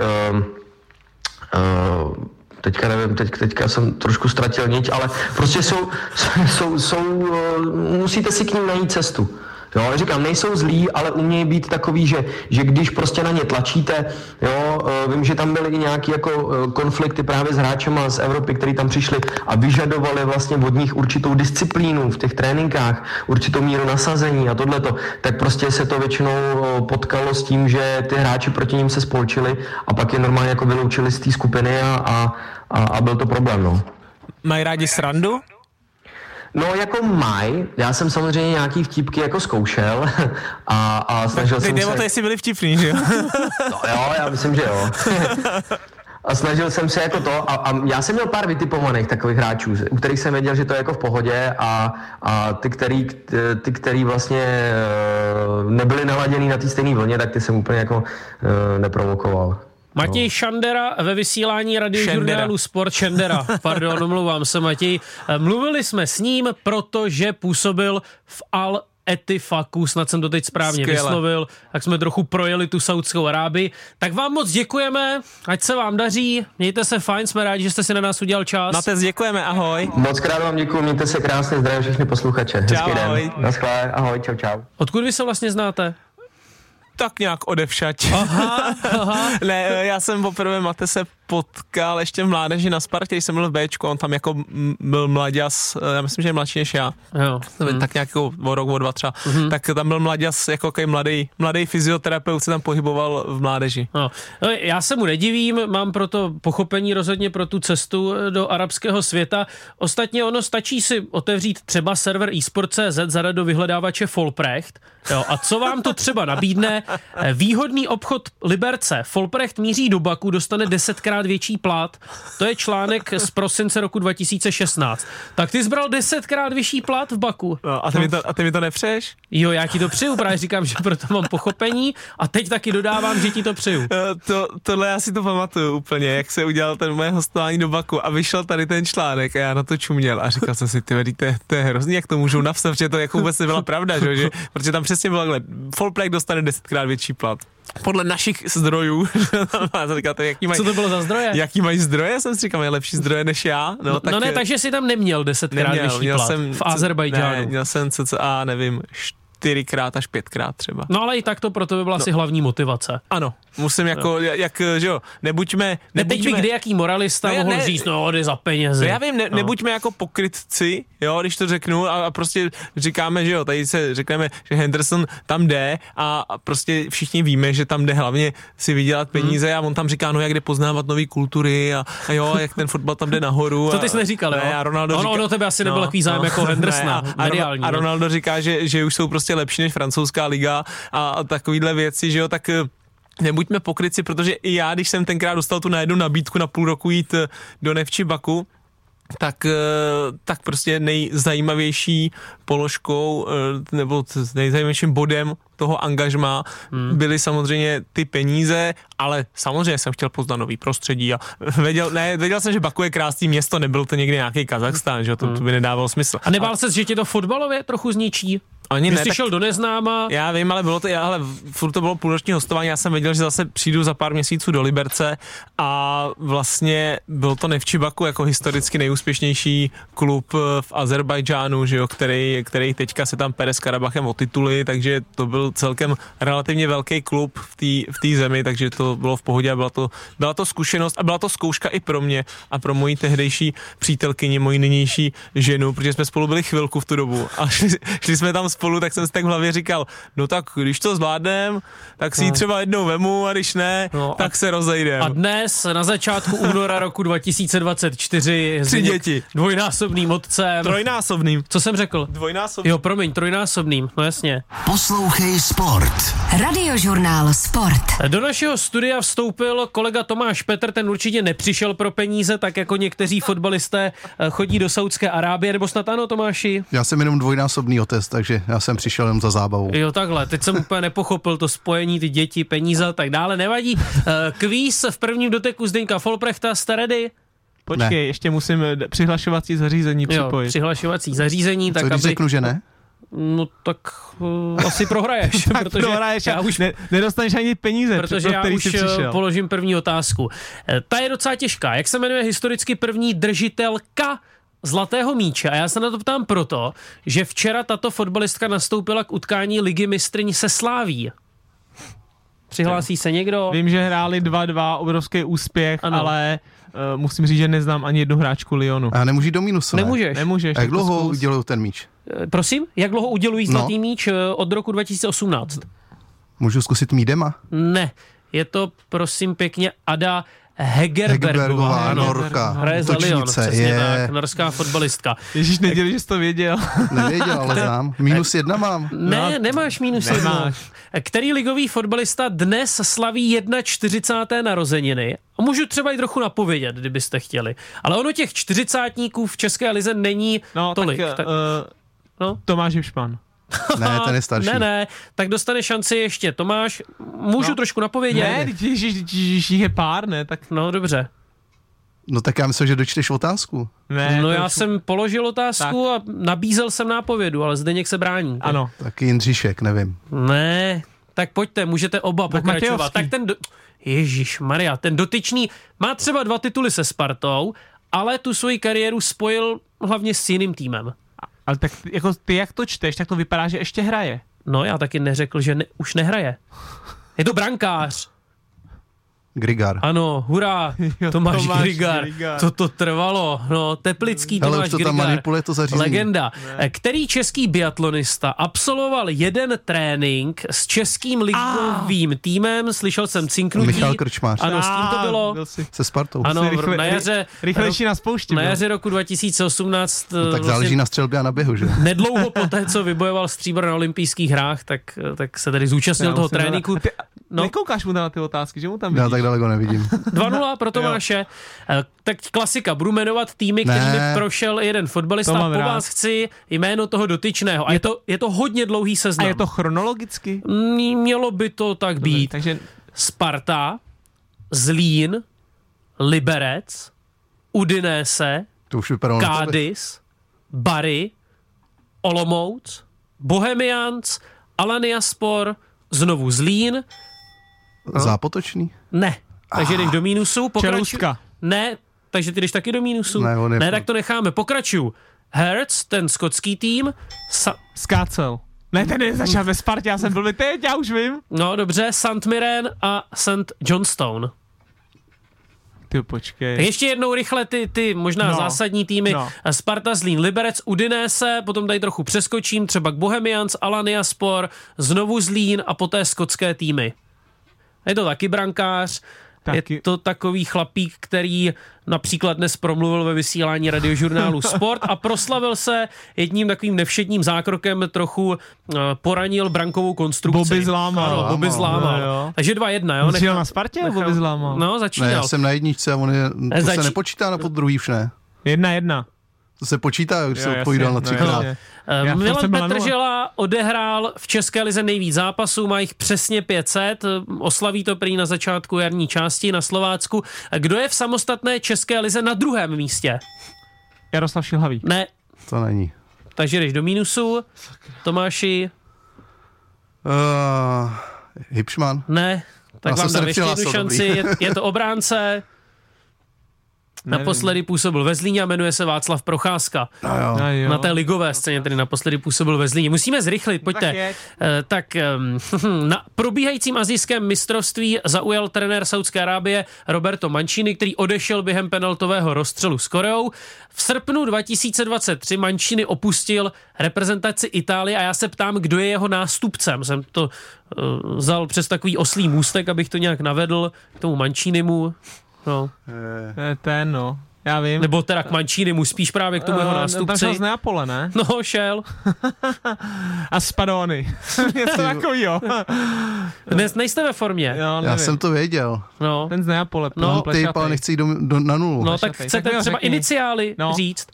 teďka nevím, teď, teďka jsem trošku ztratil niť, ale prostě jsou, *laughs* jsou, jsou, uh, musíte si k ním najít cestu. Jo, ale říkám, nejsou zlí, ale umějí být takový, že, že když prostě na ně tlačíte, jo, uh, vím, že tam byly i nějaké jako uh, konflikty právě s hráčema z Evropy, kteří tam přišli a vyžadovali vlastně od nich určitou disciplínu v těch tréninkách, určitou míru nasazení a tohleto, tak prostě se to většinou uh, potkalo s tím, že ty hráči proti ním se spolčili a pak je normálně jako vyloučili z té skupiny a, a, a, a byl to problém, no. Mají rádi srandu? No jako maj, já jsem samozřejmě nějaký vtipky jako zkoušel *laughs* a, a snažil jsem se... to, jestli byli vtipný, že jo? *laughs* no jo, já myslím, že jo. *laughs* a snažil jsem se jako to a, a já jsem měl pár vytipovaných takových hráčů, u kterých jsem věděl, že to je jako v pohodě a, a ty, který, ty, který vlastně eh, nebyli naladěný na té stejné vlně, tak ty jsem úplně jako uh, neprovokoval. Matěj no. Šandera ve vysílání radiožurnálu Sport Šandera. *laughs* Pardon, omlouvám se Matěj. Mluvili jsme s ním, protože působil v Al Etifaku, snad jsem to teď správně Skvěle. vyslovil, tak jsme trochu projeli tu Saudskou Arábii. Tak vám moc děkujeme, ať se vám daří, mějte se fajn, jsme rádi, že jste si na nás udělal čas. Na tez děkujeme, ahoj. Moc krát vám děkuji, mějte se krásně, zdravím všechny posluchače. Čau, Hezký ahoj. den. Naschle, ahoj, čau, čau. Odkud vy se vlastně znáte? Tak nějak odevšať. Aha, aha. *laughs* ne, já jsem poprvé Mate se potkal ještě v mládeži na Spartě, když jsem byl v Bčku, on tam jako byl mladěs, eh, já myslím, že je mladší než já. Jo. Hmm. Tak nějak jako o rok, o dva třeba. Hmm. Tak tam byl mladěs jako mladý, mladý fyzioterapeut se tam pohyboval v mládeži. No. no. já se mu nedivím, mám proto pochopení rozhodně pro tu cestu eh, do arabského světa. Ostatně ono stačí si otevřít třeba server eSport.cz, zadat do vyhledávače Folprecht. Jo, a co vám to třeba nabídne? Eh, výhodný obchod Liberce. Folprecht míří do Baku, dostane desetkrát desetkrát větší plat. To je článek z prosince roku 2016. Tak ty zbral desetkrát vyšší plat v Baku. No, a, ty no. mi to, a ty mi to nepřeješ? Jo, já ti to přeju, právě říkám, že proto mám pochopení a teď taky dodávám, že ti to přeju. Eh, to, tohle já si to pamatuju úplně, jak se udělal ten moje hostování do Baku a vyšel tady ten článek a já na to čuměl a říkal jsem si, ty to, je, to je hrozný, jak to můžou napsat, že to jako vůbec nebyla pravda, že, že protože tam přesně bylo takhle, Fallplay dostane desetkrát větší plat podle našich zdrojů. *laughs* říkáte, jaký mají, Co to bylo za zdroje? Jaký mají zdroje? Jsem si říkal, mají lepší zdroje než já. No, no, tak, no ne, takže si tam neměl desetkrát vyšší měl plat jsem, v Azerbajdžánu. Ne, měl jsem cca, nevím, čtyřikrát až pětkrát třeba. No ale i tak to pro to by byla no. asi hlavní motivace. Ano, musím jako, no. jak, že jo, nebuďme... nebuďme... Teď by kdy jaký moralista no, mohl ne, říct, no jde za peněze. No já vím, ne, no. nebuďme jako pokrytci, jo, když to řeknu a, a prostě říkáme, že jo, tady se řekneme, že Henderson tam jde a, prostě všichni víme, že tam jde hlavně si vydělat peníze hmm. a on tam říká, no jak jde poznávat nové kultury a, a jo, jak ten fotbal tam jde nahoru. To ty jsi neříkal, ne, jo? A Ronaldo no, říká, no, no, tebe asi nebyl no, takový zájem no, jako *laughs* Hendersona, ne, a, mediální. A, a Ronaldo říká, že, že už jsou prostě lepší než francouzská liga a, a takovýhle věci, že jo, tak nebuďme pokryci, protože i já, když jsem tenkrát dostal tu najednou nabídku na půl roku jít eh, do Nevči Baku, tak, eh, tak prostě nejzajímavější položkou eh, nebo nejzajímavějším bodem toho angažma hmm. byly samozřejmě ty peníze, ale samozřejmě jsem chtěl poznat nový prostředí a věděl, ne, věděl jsem, že Baku je krásný město, nebyl to někdy nějaký Kazachstán, že to, hmm. to by nedávalo smysl. A nebál se, že tě to fotbalově trochu zničí? Ani ne, jsi šel do neznáma, Já vím, ale bylo to, ale furt to bylo půlroční hostování, já jsem věděl, že zase přijdu za pár měsíců do Liberce a vlastně byl to Nevčibaku jako historicky nejúspěšnější klub eh, v Azerbajdžánu, že jo, který, který teďka se tam pere s Karabachem o tituly, takže to byl celkem relativně velký klub v té v té zemi, takže to bylo v pohodě a byla to, byla to zkušenost a byla to zkouška i pro mě a pro moji tehdejší přítelkyni, moji nynější ženu, protože jsme spolu byli chvilku v tu dobu a šli, šli jsme tam spolu, tak jsem si tak v hlavě říkal, no tak když to zvládnem, tak si ji třeba jednou vemu a když ne, No no, a- tak se rozejdem. A dnes, na začátku února roku 2024, Tři děti. dvojnásobným otcem. Trojnásobným. Co jsem řekl? Dvojnásobným. Jo, promiň, trojnásobným, no jasně. Poslouchej Sport. Radiožurnál Sport. Do našeho studia vstoupil kolega Tomáš Petr, ten určitě nepřišel pro peníze, tak jako někteří fotbalisté eh, chodí do Saudské Arábie, nebo snad ano, Tomáši? Já jsem jenom dvojnásobný otec, takže já jsem přišel jenom za zábavou. Jo, takhle, teď jsem úplně nepochopil to spojení, ty děti, peníze a tak dále, nevadí. Eh, Kvíz v prvním doteku Zdeňka Folprechta, jste ready? Počkej, Ne. ještě musím přihlašovací zařízení Jo, připojit. přihlašovací zařízení, tak Co když aby... řeknu, že ne? No tak uh, asi prohraješ, *laughs* tak protože prohraješ já a už ne, nedostaneš ani peníze, protože pro já který už jsi eh, přišel. položím první otázku. Eh, Ta je docela těžká. Jak se jmenuje historicky první držitelka Zlatého míče. A já se na to ptám proto, že včera tato fotbalistka nastoupila k utkání ligy mistryň se Sláví. Přihlásí se někdo? Vím, že hráli 2-2, obrovský úspěch, Ano. ale uh, musím říct, že neznám ani jednu hráčku Lyonu. A nemůžu jít do mínusu, ne? Nemůžeš. Nemůžeš. A jak dlouho zkus. udělují ten míč? Eh, Prosím, jak dlouho udělují No. Zlatý míč eh, od roku 2018? Můžu zkusit mídema? Ne, je to prosím pěkně Ada Hegerbergová. Norka, Hraje za Lyon, přesně je. tak, norská fotbalistka. Ježíš, neděli, že jsi to věděl. *laughs* Nevěděl, ale znám. Minus jedna mám. Ne, No, nemáš minus nemáš. jednu. Který ligový fotbalista dnes slaví 41. narozeniny? A můžu třeba i trochu napovědět, kdybyste chtěli. Ale ono těch čtyřicátníků v České lize není No, tolik. tak, tak, uh, no. Tomáš Hipšman. Ne, ten je starší. *laughs* Ne, ne, tak dostane šanci ještě Tomáš. Můžu No. trošku napovědět? Ne, jich je pár, ne? Tak No dobře. No tak já myslím, že dočteš otázku. ne. No já už- jsem položil otázku a nabízel jsem nápovědu, ale Zdeněk se brání. Ano. Tak Jindříšek, nevím. Ne, tak pojďte, můžete oba Tak pokračovat. Matějovský. Tak ten, do... Ježíš Maria, ten dotyčný má třeba dva tituly se Spartou, ale tu svoji kariéru spojil hlavně s jiným týmem. Ale tak jako ty, jak to čteš, tak to vypadá, že ještě hraje. No, já taky neřekl, že ne, už nehraje. Je to brankář. Grigar. Ano, hurá, Jo, *laughs* Tomáš, Tomáš Grigar. Grigar. To to trvalo. No, teplický Hele, Tomáš už to tam Grigar. manipuluje to zařízení. Legenda. Který český biatlonista absolvoval jeden trénink s českým ligovým týmem? Slyšel jsem cinknutí. Michal Krčmář. Ano, s tím to Ah, bylo. byl Se Spartou. Ano, rychle- na jaře, rychlejší na spoušti. na byl. jaře roku 2018 No, tak záleží na střelbě a na běhu, že? *laughs* nedlouho po té, co vybojoval stříbro na olympijských hrách, tak, tak se tedy zúčastnil Já toho tréninku. No. no. Nekoukáš mu na ty otázky, že mu tam Já vidíš? tak daleko nevidím. 2-0 pro Tomáše. Tak klasika, budu jmenovat týmy, Ne. kterými prošel jeden fotbalista. Po rád. vás chci jméno toho dotyčného. A je to, je to hodně dlouhý A seznam. je to chronologicky? Mm, Mělo by to tak být. Takže Sparta, Zlín, Liberec, Udinese, To už. Cádiz, Bary, Olomouc, Bohemians, Alaniaspor, znovu Zlín, Zápotočný? Ne. Takže jdeš do mínusu, pokračuj. Ne, takže ty jdeš taky do mínusu. Ne, on je- ne tak to necháme. Pokračuju. Hertz, ten skotský tým, Sa- skácel. Ne, ten je začal ve Spartě, já jsem byl teď, já už vím. no dobře, St. Mirren a St. Johnstone. Ty Tak počkej. ještě jednou rychle ty, ty možná No. zásadní týmy. No. Sparta, Zlín, Liberec, Udinese, potom tady trochu přeskočím, třeba k Bohemians, Alania Spor, znovu Zlín a poté skotské týmy. Je to taky brankář, Taky. je to takový chlapík, který například dnes promluvil ve vysílání radiožurnálu *laughs* Sport a proslavil se jedním takovým nevšedním zákrokem, trochu uh, poranil brankovou konstrukci. Bobby zlámal. Ano, Bobby Zlámal, zlámal. no jo. Takže 2-1, jo? Nechám- na Spartě, nechám- Bobby zlámal? No, Ne, začínal. já jsem na jedničce a on je, to Zač- se nepočítá na pod druhý už ne. Jedna, jedna. To se počítá, když Jo, se odpovídal na no, třikrát. Eh, Já Milan. Petržela odehrál v České lize nejvíc zápasů, má jich přesně 500, eh, oslaví to prý na začátku jarní části na Slovácku. Eh, Kdo je v samostatné České lize na druhém místě? Jaroslav Šilhavý. Ne, To není. takže jdeš do mínusu. Tomáši, Uh, Hipšman. ne, tak Já vám se dám ještě jednu šanci. Je, je to obránce, *laughs* Nevím. naposledy působil ve Zlíně a jmenuje se Václav Procházka. No jo. A jo. Na té ligové scéně, tedy naposledy působil ve Zlíně. Musíme zrychlit, pojďte. Tak. Eh, Tak *laughs* na probíhajícím azijském mistrovství zaujal trenér Saudské Arábie Roberto Mancini, který odešel během penaltového rozstřelu s Koreou. V srpnu 2023 Mancini opustil reprezentaci Itálie a já se ptám, kdo je jeho nástupcem. Jsem to uh, vzal přes takový oslý můstek, abych to nějak navedl k tomu Mancinimu. No. To je ten, no. Já vím. Nebo teda k Mancinimu, spíš právě k tomu jeho Eh, Tam nástupci. šel z Neapole, ne? No, šel. *laughs* A Spadony. *laughs* Něco takovýho. *laughs* Dnes nejste ve formě. Jo, Já jsem to věděl. No. Ten z Neapole. No, No, Ty, ale nechci jít do, do, na nulu. No No. tak chcete Tak jo, třeba řekni. iniciály No. říct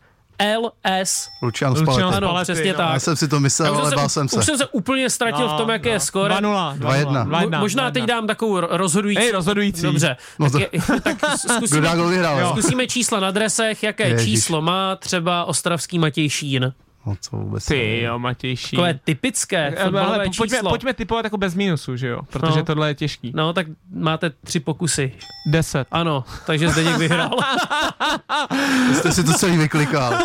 LS. Luciano Spalletti. Ano, Spalletti, přesně no. tak. Já jsem si to myslel, už ale jsem, bál se, jsem se. už jsem se úplně ztratil v tom, jaký je skóre. 2-0. 2-1. Mo- Možná 2-1. teď dám takovou ro- rozhodující. Ej, rozhodující. Dobře. No tak, je, *laughs* tak *laughs* zkusíme, vyhrál, zkusíme čísla na dresech. Jaké Ježiš. číslo má třeba ostravský Matěj Šín? No to vůbec Ty nevím. jo, Matěj Šín. Takové typické fotbalové ale pojďme, číslo. pojďme typovat jako bez mínusu, že jo? Protože No. tohle je těžký. No, tak máte tři pokusy. 10. Ano, takže Zdeněk vyhrál. *laughs* Jste si to celý vyklikal. *laughs*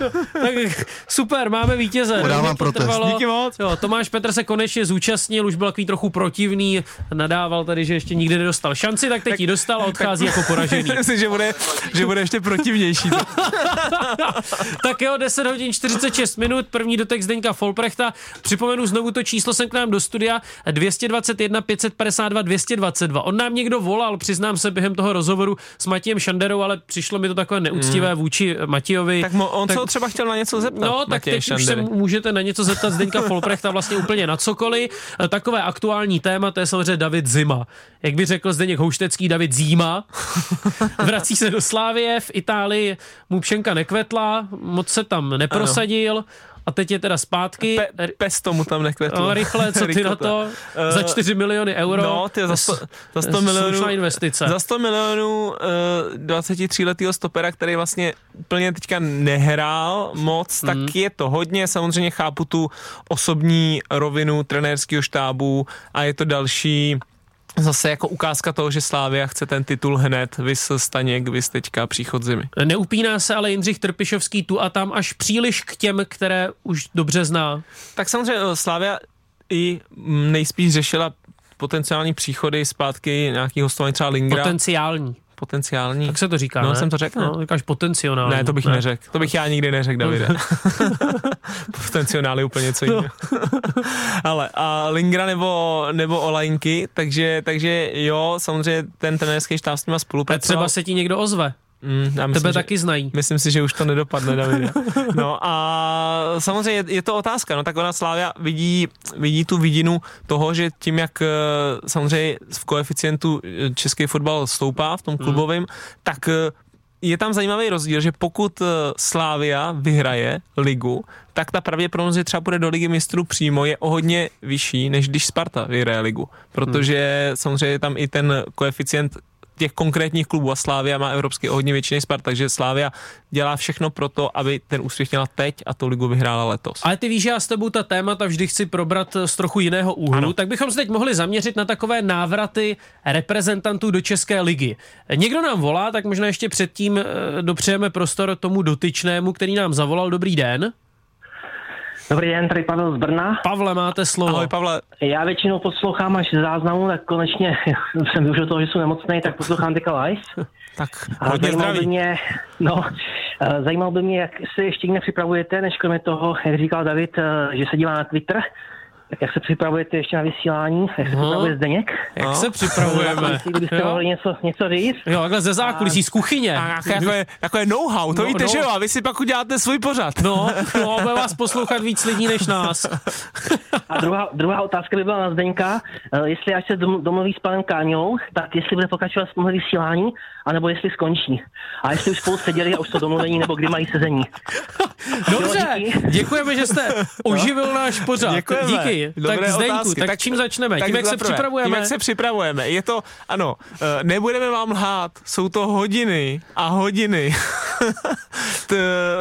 *laughs* tak super, máme vítěze. Podávám protest. trvalo. Díky moc. Jo, Tomáš Petr se konečně zúčastnil, už byl takový trochu protivný, nadával tady, že ještě nikdy nedostal šanci, tak teď ji dostal a odchází jako poražený. *laughs* Myslím, že bude, že bude ještě protivnější. *laughs* tak jo, 10 hodin 46 minut, první dotek Zdeňka Folprechta. Připomenu znovu to číslo sem k nám do studia 221 552 222. On nám někdo volal, přiznám se během toho rozhovoru s Matějem Šanderou, ale přišlo mi to takové neúctivé vůči Matějovi. Tak mo, on tak, se třeba chtěl na něco zeptat. No, tak Matěj teď už se můžete na něco zeptat Zdeňka *laughs* Folprechta vlastně úplně na cokoliv. E, Takové aktuální téma, to je samozřejmě David Zima. Jak by řekl Zdeněk Houštecký, David Zima. *laughs* Vrací se do Slávie, v Itálii mu pšenka nekvetla, moc se tam neprosadil. A teď je teda zpátky. Pe, pesto mu tam nekvetlo. No, rychle, co ty na to? Eh, za 4 miliony euro. No, ty za 100, za 100 slušná milionů. investice. Za 100 milionů uh, 23-letého stopera, který vlastně plně teďka nehrál moc, tak je to hodně. Samozřejmě chápu tu osobní rovinu trenérského štábu a je to další Zase jako ukázka toho, že Slávia chce ten titul hned, vys Staněk, vys teďka příchod zimy. Neupíná se ale Jindřich Trpišovský tu a tam až příliš k těm, které už dobře zná. Tak samozřejmě eh, Slávia i mm, nejspíš řešila potenciální příchody zpátky nějaký hostování třeba Lingra. Potenciální. Potenciální. Tak se to říká, No, ne? jsem to řekl. No, říkáš potenciální. Ne, to bych ne. neřekl. To bych já nikdy neřekl, Davide. *laughs* *laughs* Potenciál je úplně něco jiného. *laughs* Ale a Lingra nebo, nebo Olajnky, takže, takže jo, samozřejmě ten trenérský štáb s nima A spolupracoval. třeba se ti někdo ozve. Mm, myslím, Tebe že, taky znají. Myslím si, že už to nedopadne, Davide. No a samozřejmě je, je to otázka, no tak ona Slávia vidí, vidí tu vidinu toho, že tím, jak eh, samozřejmě v koeficientu eh, český fotbal stoupá v tom klubovém, tak eh, je tam zajímavý rozdíl, že pokud Slávia vyhraje ligu, tak ta pravděpodobnost, že třeba půjde do ligy mistrů přímo, je o hodně vyšší, než když Sparta vyhraje ligu. Protože samozřejmě je tam i ten koeficient těch konkrétních klubů a Slávia má evropský o hodně větší než Sparta, takže Slávia dělá všechno pro to, aby ten úspěch měla teď a tu ligu vyhrála letos. Ale ty víš, že já s tebou ta témata vždy chci probrat z trochu jiného úhlu, ano. tak bychom se teď mohli zaměřit na takové návraty reprezentantů do České ligy. Někdo nám volá, tak možná ještě předtím eh, dopřejeme prostor tomu dotyčnému, který nám zavolal. Dobrý den. Dobrý den, tady Pavel z Brna. Pavle, máte slovo. Ahoj Pavle, Já většinou poslouchám až z záznamu, tak konečně *laughs* jsem využil toho, že jsem nemocný, tak poslouchám teďka live. *laughs* tak A hodně zajímalo by zdraví. mě, no, zajímalo by mě, jak se ještě jinak připravujete, než kromě toho, jak říkal David, eh, že se dívá na Twitter, jak se připravujete ještě na vysílání, jak se Aha. připravuje Zdeněk. Jak No. se připravujeme? Jestli kdybyste jo? mohli něco, něco říct. jo, takhle ze zákulisí, z kuchyně. A jako, jako, je, jako je know-how, to No, víte, no. že jo? A vy si pak uděláte svůj pořad. No, no, bude vás poslouchat víc lidí než nás. A druhá, druhá otázka by byla na Zdeňka, eh, jestli až se dom- domluví s panem Káňou, tak jestli bude pokračovat v tomhle vysílání, anebo jestli skončí. A jestli už spolu seděli a už to domluvení, nebo kdy mají sezení. Dobře, Jo, díky. děkujeme, že jste oživil náš pořad. Děkujeme. Díky. Dobré tak Zdeňku, otázky. tak, čím začneme? tím, jak se připravujeme? Tím, jak se připravujeme. Je to, ano, eh, nebudeme vám lhát, jsou to hodiny a hodiny *laughs* t,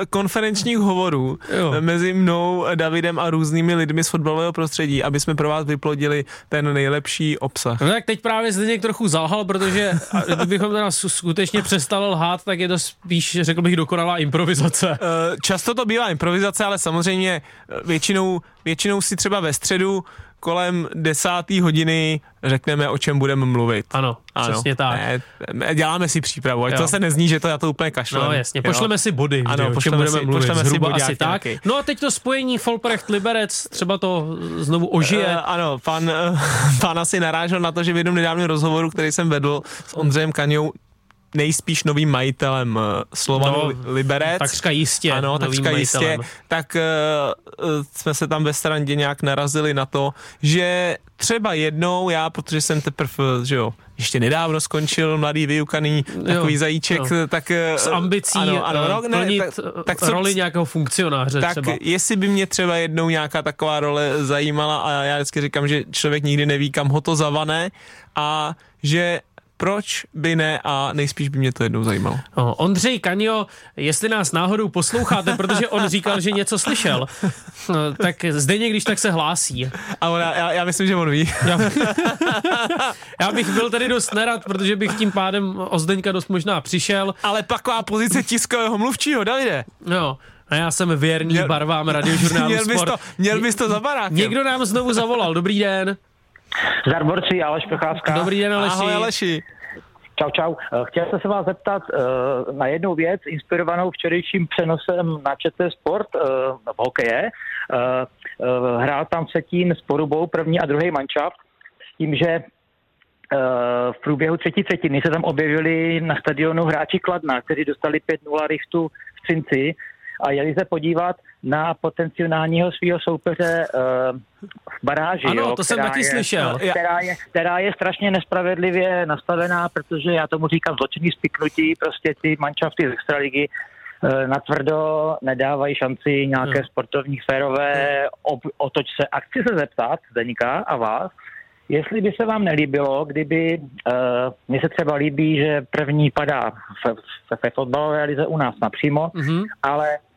konferenčních hovorů Jo. mezi mnou, Davidem a různými lidmi z fotbalového prostředí, aby jsme pro vás vyplodili ten nejlepší obsah. No tak teď právě Zdeněk trochu zalhal, protože kdybychom teda skutečně přestali lhát, tak je to spíš, řekl bych, dokonalá improvizace. Eh, Často to bývá improvizace, ale samozřejmě eh, většinou, většinou si třeba ve středu kolem desáté hodiny řekneme, o čem budeme mluvit. Ano, přesně tak. Ne, děláme si přípravu, ať Jo. to se nezní, že to já to úplně kašlem. No jasně, jo. pošleme si body, Ano, ano, o čem pošleme budeme si- mluvit, pošleme si bodák asi tak. nějaký. No a teď to spojení Folprecht Liberec, třeba to znovu ožije. Eh, ano, pan, eh, *laughs* pan asi narážel na to, že v jednom nedávném rozhovoru, který jsem vedl s Ondřejem Kaňou, nejspíš novým majitelem eh, Slovanu No, Liberec. takřka jistě Ano, takřka jistě. majitelem. Tak uh, jsme se tam ve strandě nějak narazili na to, že třeba jednou já, protože jsem teprve, že jo, ještě nedávno skončil mladý vyukaný takový Jo, zajíček, jo. tak... S ambicí ano, ano, no, ne, plnit tak, tak co- roli nějakého funkcionáře tak třeba. jestli by mě třeba jednou nějaká taková role zajímala a já vždycky říkám, že člověk nikdy neví, kam ho to zavane a že proč by ne a nejspíš by mě to jednou zajímalo. O, Ondřej Kanio, jestli nás náhodou posloucháte, protože on říkal, že něco slyšel, no, tak zde když tak se hlásí. A ona, já, já myslím, že on ví. Já, *laughs* já bych byl tady dost nerad, protože bych tím pádem o Zdeňka dost možná přišel. Ale taková pozice tiskového mluvčího, Davide. No, a já jsem věrný Měl- barvám radiožurnálu Měl bys, Sport. to, měl bys to za barákem. Někdo nám znovu zavolal. Dobrý den. Zarborci, Aleš Procházka. Dobrý den, Aleši. Ahoj Aleši. Čau, čau. Eh, Chtěl jsem se vás zeptat eh, na jednu věc, inspirovanou včerejším přenosem na ČT Sport eh, v hokeje. Hrál tam Cetín s Porubou první a druhý manšaft s tím, že v průběhu třetí třetiny se tam objevili na stadionu hráči Kladna, kteří dostali 5-0 richtu v Cinci a jeli se podívat na potenciálního svého soupeře eh, v baráži. Ano, jo, to jsem která taky je, slyšel. Která je, která je strašně nespravedlivě nastavená, protože já tomu říkám zločinný spiknutí, prostě ty manšafty z extraligy eh, natvrdo nedávají šanci nějaké Jo. sportovní férové ob, otoč se. A chci se zeptat Zdeníka a vás, jestli by se vám nelíbilo, kdyby, uh, mně se třeba líbí, že první padá ve, fotbalové lize u nás napřímo, Mhm. ale uh,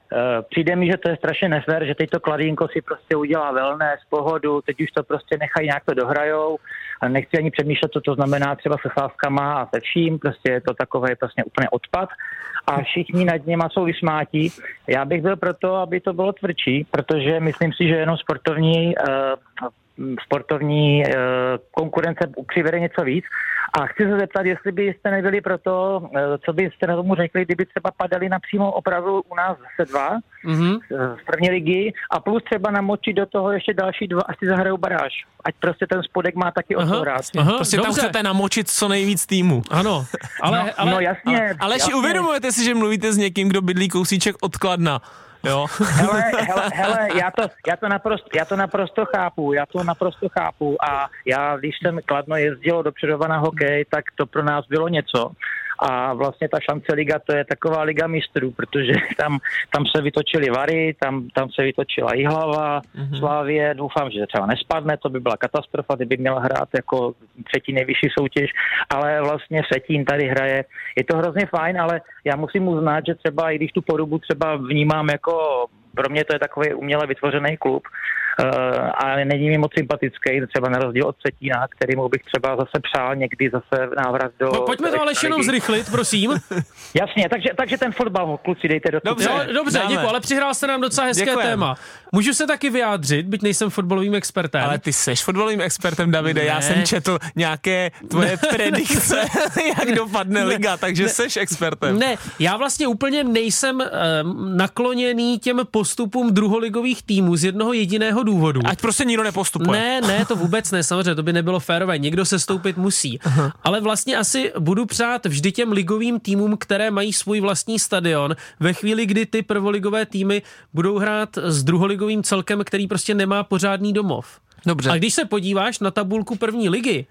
přijde mi, že to je strašně nefér, že teď to kladínko si prostě udělá wellness, pohodu, teď už to prostě nechají nějak to dohrajou a nechci ani přemýšlet, co to znamená třeba se sázkama a se vším, prostě je to takové prostě úplně odpad a všichni nad něma jsou vysmátí. Já bych byl proto, aby to bylo tvrdší, protože myslím si, že jenom sportovní uh, sportovní eh, konkurence přivede něco víc. A chci se zeptat, jestli byste nebyli proto, eh, co byste na tomu řekli, kdyby třeba padali napřímo opravdu u nás zase dva Mhm. eh, z první ligy a plus třeba namočit do toho ještě další dva, až si zahrajou baráž. Ať prostě ten spodek má taky rád. Aha, Prostě tam dobře. chcete namočit co nejvíc týmu. Ano, ale, No, ale, no jasně. Ale, ale jasně. uvědomujete si, že mluvíte s někým, kdo bydlí kousíček od Kladna. Jo? *laughs* Hele, hele, hele já, to, já, to naprosto, já to naprosto chápu, já to naprosto chápu a já, když jsem Kladno jezdilo dopředova na hokej, tak to pro nás bylo něco. A vlastně ta šance liga, to je taková liga mistrů, protože *laughs* tam, tam se vytočily Vary, tam, tam se vytočila Jihlava, mm-hmm. Slávě, doufám, že třeba nespadne, to by byla katastrofa, kdyby měla hrát jako třetí nejvyšší soutěž, ale vlastně Setín tady hraje. Je to hrozně fajn, ale já musím uznat, že třeba i když tu porubu třeba vnímám jako pro mě to je takový uměle vytvořený klub a není mi moc sympatický, třeba na rozdíl od Cetína, kterýmu bych třeba zase přál někdy zase návrat do... Po, pojďme to ale jenom zrychlit, prosím. *laughs* Jasně, takže, takže ten fotbal, kluci, dejte do Dobře. Jo, dobře, dáme. děkuji, ale přihrál jste nám docela hezké Děkujem. téma. Můžu se taky vyjádřit, byť nejsem fotbalovým expertem. Ale ty seš fotbalovým expertem, Davide. Ne. Já jsem četl nějaké tvoje predikce, *laughs* jak dopadne liga, takže seš expertem. Ne, já vlastně úplně nejsem um, nakloněný těm postupům druholigových týmů z jednoho jediného důvodu. Ať prostě nikdo nepostupuje. Ne, ne, to vůbec ne, samozřejmě, to by nebylo férové, někdo se stoupit musí. Aha. Ale vlastně asi budu přát vždy těm ligovým týmům, které mají svůj vlastní stadion, ve chvíli, kdy ty prvoligové týmy budou hrát s druholigovým celkem, který prostě nemá pořádný domov. Dobře. A když se podíváš na tabulku první ligy,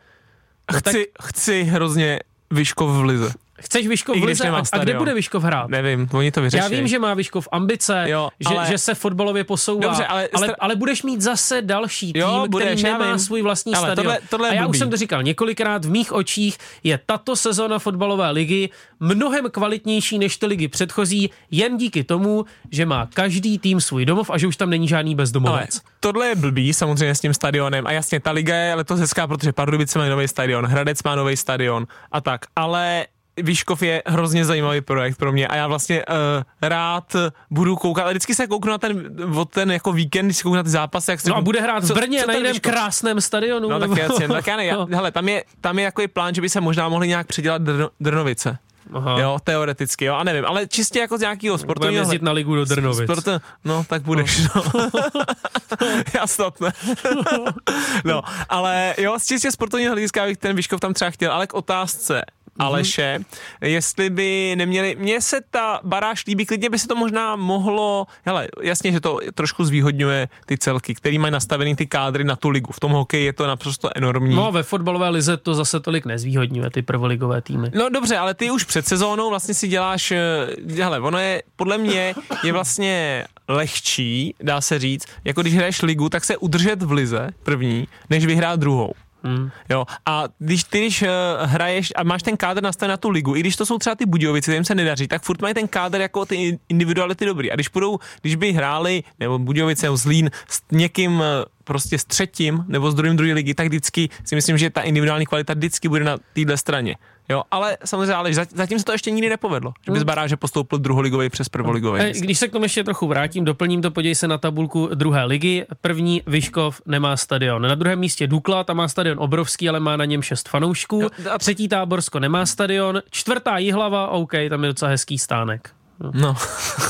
Chci, chci hrozně Vyškov v lize. Chceš Vyškov v lize? A, a kde bude Vyškov hrát? Nevím, oni to vyřeší. Já vím, že má Vyškov ambice, Jo, že, ale- že se fotbalově posouvá, Dobře, ale ale, stra- ale budeš mít zase další tým, Jo, budeš, který nemá svůj vlastní Ale stadion. tohle- tohle a já už blbý. jsem to říkal několikrát, v mých očích je tato sezóna fotbalové ligy mnohem kvalitnější než ty ligy předchozí, jen díky tomu, že má každý tým svůj domov a že už tam není žádný Ale bezdomovec. tohle je blbý samozřejmě s tím stadionem a jasně ta liga je letos hezká, protože Pardubice má nový stadion, Hradec má nový stadion a tak, ale Výškov je hrozně zajímavý projekt pro mě a já vlastně uh, rád budu koukat, ale vždycky se kouknu na ten, od ten jako víkend, když se kouknu na ty zápasy, jak se No a bude hrát v co- Brně co na ten jiném krásném stadionu. No tak nebo- jasně, no, tak já ne, já, *laughs* No. hele, tam je, tam je jako plán, že by se možná mohli nějak předělat Drno, Drnovice. Aha. Jo, teoreticky, jo, a nevím, ale čistě jako z nějakého Budeme sportovního... jezdit na ligu do Drnovic. Proto, no, tak budeš, no. *laughs* Já snad ne. *laughs* no, ale jo, z čistě sportovního hlediska bych ten Vyškov tam třeba chtěl, ale k otázce Aleše, jestli by neměli, mně se ta baráž líbí, klidně by se to možná mohlo, hele, jasně, že to trošku zvýhodňuje ty celky, který mají nastavený ty kádry na tu ligu. V tom hokeji je to naprosto enormní. No ve fotbalové lize to zase tolik nezvýhodňuje ty prvoligové týmy. No dobře, ale ty už před sezónou vlastně si děláš, eh, hele, ono je, podle mě je vlastně lehčí, dá se říct, jako když hraješ ligu, tak se udržet v lize první, než vyhrát druhou. Hmm. Jo, a když ty, když uh, hraješ a máš ten kádr nastaven na tu ligu, i když to jsou třeba ty Budějovice, kterým se nedaří, tak furt mají ten kádr jako ty individuality dobrý. A když budou, když by hráli, nebo Budějovice, nebo Zlín s někým eh, prostě s třetím nebo s druhým druhé ligy, tak vždycky si myslím, že ta individuální kvalita vždycky bude na téhle straně. Jo, ale samozřejmě, ale zat- zatím se to ještě nikdy nepovedlo, že by z baráže postoupil druholigový přes prvoligový. Eh, Když se k tomu ještě trochu vrátím, doplním to, podívej se na tabulku druhé ligy. První Vyškov nemá stadion. Na druhém místě Dukla, tam má stadion obrovský, ale má na něm šest fanoušků. Jo, a- Třetí Táborsko nemá stadion. Čtvrtá Jihlava, OK, tam je docela hezký stánek. No.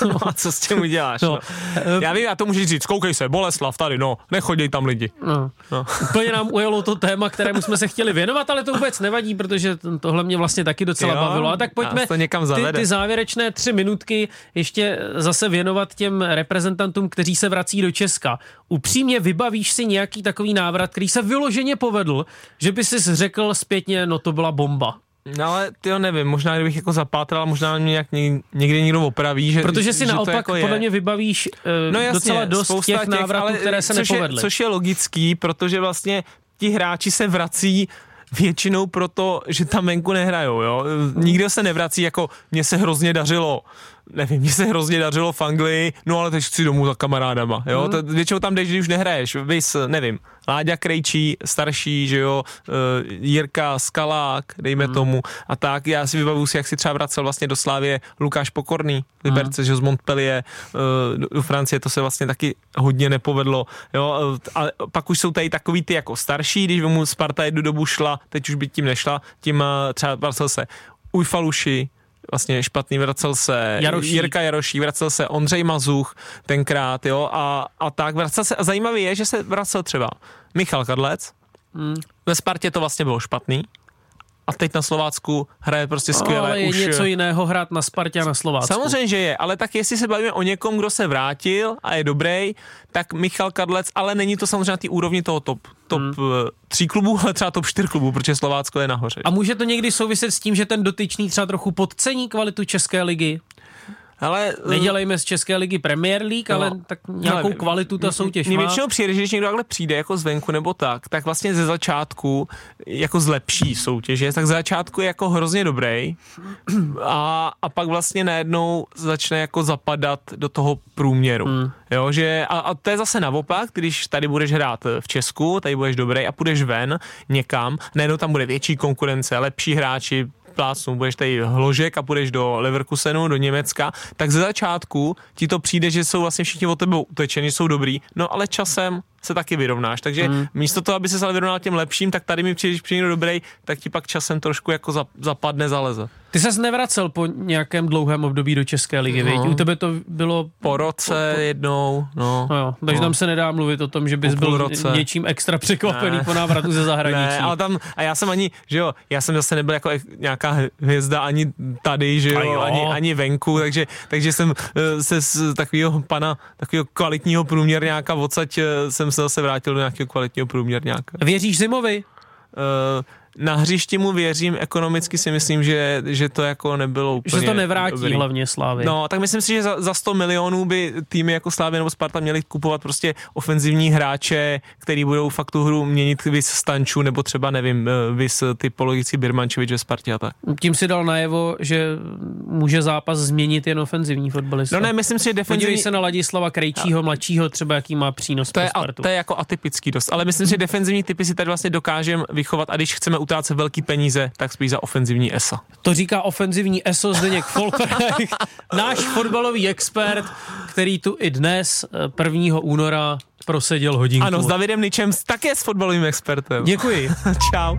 no a co s tím uděláš? No. No. Já vím, a to můžeš říct, koukej se, Boleslav tady, no, nechoděj tam lidi. No. No. Úplně nám ujelo to téma, kterému jsme se chtěli věnovat, ale to vůbec nevadí, protože tohle mě vlastně taky docela Jo, bavilo. A tak pojďme to někam ty, ty závěrečné tři minutky ještě zase věnovat těm reprezentantům, kteří se vrací do Česka. Upřímně vybavíš si nějaký takový návrat, který se vyloženě povedl, že by si řekl zpětně, no to byla bomba. No ale ty nevím, možná kdybych jako zapátral, možná mě nějak něk- někdy někdo opraví, že Protože si že to naopak jako je. podle mě vybavíš uh, no jasně, docela dost spousta těch návratů, ale které se což nepovedly. Je, což je logický, protože vlastně ti hráči se vrací většinou proto, že tam venku nehrajou, jo. Nikdo se nevrací jako, mně se hrozně dařilo, nevím, mně se hrozně dařilo v Anglii, no ale teď chci domů za kamarádama, jo. Hmm. To, většinou tam jdeš, když už nehraješ, vys, nevím, Láďa Krejčí, starší, že jo, uh, Jirka Skalák, dejme Hmm. tomu, a tak, já si vybavuju si, jak si třeba vracel vlastně do Slávě Lukáš Pokorný, Liberce, že jo, z Montpellier uh, do, do Francie, to se vlastně taky hodně nepovedlo, jo, eh, a pak už jsou tady takový ty jako starší, když mu Sparta jednu dobu šla, teď už by tím nešla, tím uh, třeba vracel se Ujfaluši, vlastně špatný, vracel se Jarošík. Jirka Jaroší, vracel se Ondřej Mazuch tenkrát, jo, a, a tak vracel se, a zajímavé je, že se vracel třeba Michal Kadlec, Hmm. ve Spartě to vlastně bylo špatný, a teď na Slovácku hraje prostě skvěle. ale je už, něco jiného hrát na Spartě a na Slovácku. Samozřejmě, že je, ale tak jestli se bavíme o někom, kdo se vrátil a je dobrý, tak Michal Kadlec, ale není to samozřejmě na té úrovni toho top, top hmm. tří klubů, ale třeba top čtyř klubů, protože Slovácko je nahoře. A může to někdy souviset s tím, že ten dotyčný třeba trochu podcení kvalitu České ligy? Ale Nedělejme z České ligy Premier League, No. ale tak nějakou Hele, kvalitu ta soutěž Mně má. většinou přijde, že když někdo takhle přijde jako zvenku nebo tak, tak vlastně ze začátku jako zlepší soutěže, tak ze začátku je jako hrozně dobrý a, a pak vlastně najednou začne jako zapadat do toho průměru. Hmm. Jo, že, a, a to je zase naopak, když tady budeš hrát v Česku, tady budeš dobrý a půjdeš ven někam, najednou tam bude větší konkurence, lepší hráči, plácnu, budeš tady hložek a půjdeš do Leverkusenu, do Německa, tak ze začátku ti to přijde, že jsou vlastně všichni od tebe utečeni, jsou dobrý, no ale časem se taky vyrovnáš. Takže hmm. místo toho, aby se ale vyrovnal těm lepším, tak tady mi přijde, když přijde dobrý, tak ti pak časem trošku jako zap- zapadne, zaleze. Ty ses nevracel po nějakém dlouhém období do České ligy, no. U tebe to bylo... Po roce jednou, no. No jo, takže no. tam se nedá mluvit o tom, že bys Po byl roce. něčím extra překvapený Ne. po návratu ze *laughs* zahraničí. Ne, ale tam, a já jsem ani, že jo, já jsem zase nebyl jako nějaká hvězda ani tady, že A jo, jo. ani, ani venku, takže, takže jsem eh, se z takového pana, takového kvalitního průměrňáka odsaď eh, jsem se zase vrátil do nějakého kvalitního průměrňáka. Věříš Zimovi? Uh, na hřišti mu věřím, ekonomicky si myslím, že, že to jako nebylo úplně Že to nevrátí dobrý. hlavně Slávy. No, tak myslím si, že za, za 100 milionů by týmy jako Slávy nebo Sparta měly kupovat prostě ofenzivní hráče, který budou fakt tu hru měnit vys Stanču, nebo třeba, nevím, eh, vys typologický Birmančevič ve Spartě a tak. Tím si dal najevo, že může zápas změnit jen ofenzivní fotbalista. No ne, myslím si, že Podívej defenzivní... se na Ladislava Krejčího, mladšího, třeba jaký má přínos To je, pro a, Spartu. to je jako atypický dost, ale myslím si, že defenzivní typy si tady vlastně dokážeme vychovat a když chceme utrácet velký peníze, tak spíš za ofenzivní ESA. To říká ofenzivní ESO Zdeněk Folpreich, *laughs* náš fotbalový expert, který tu i dnes, eh, 1. února, proseděl hodinku. Ano, s Davidem Ničem, také s fotbalovým expertem. Děkuji. *laughs* Čau.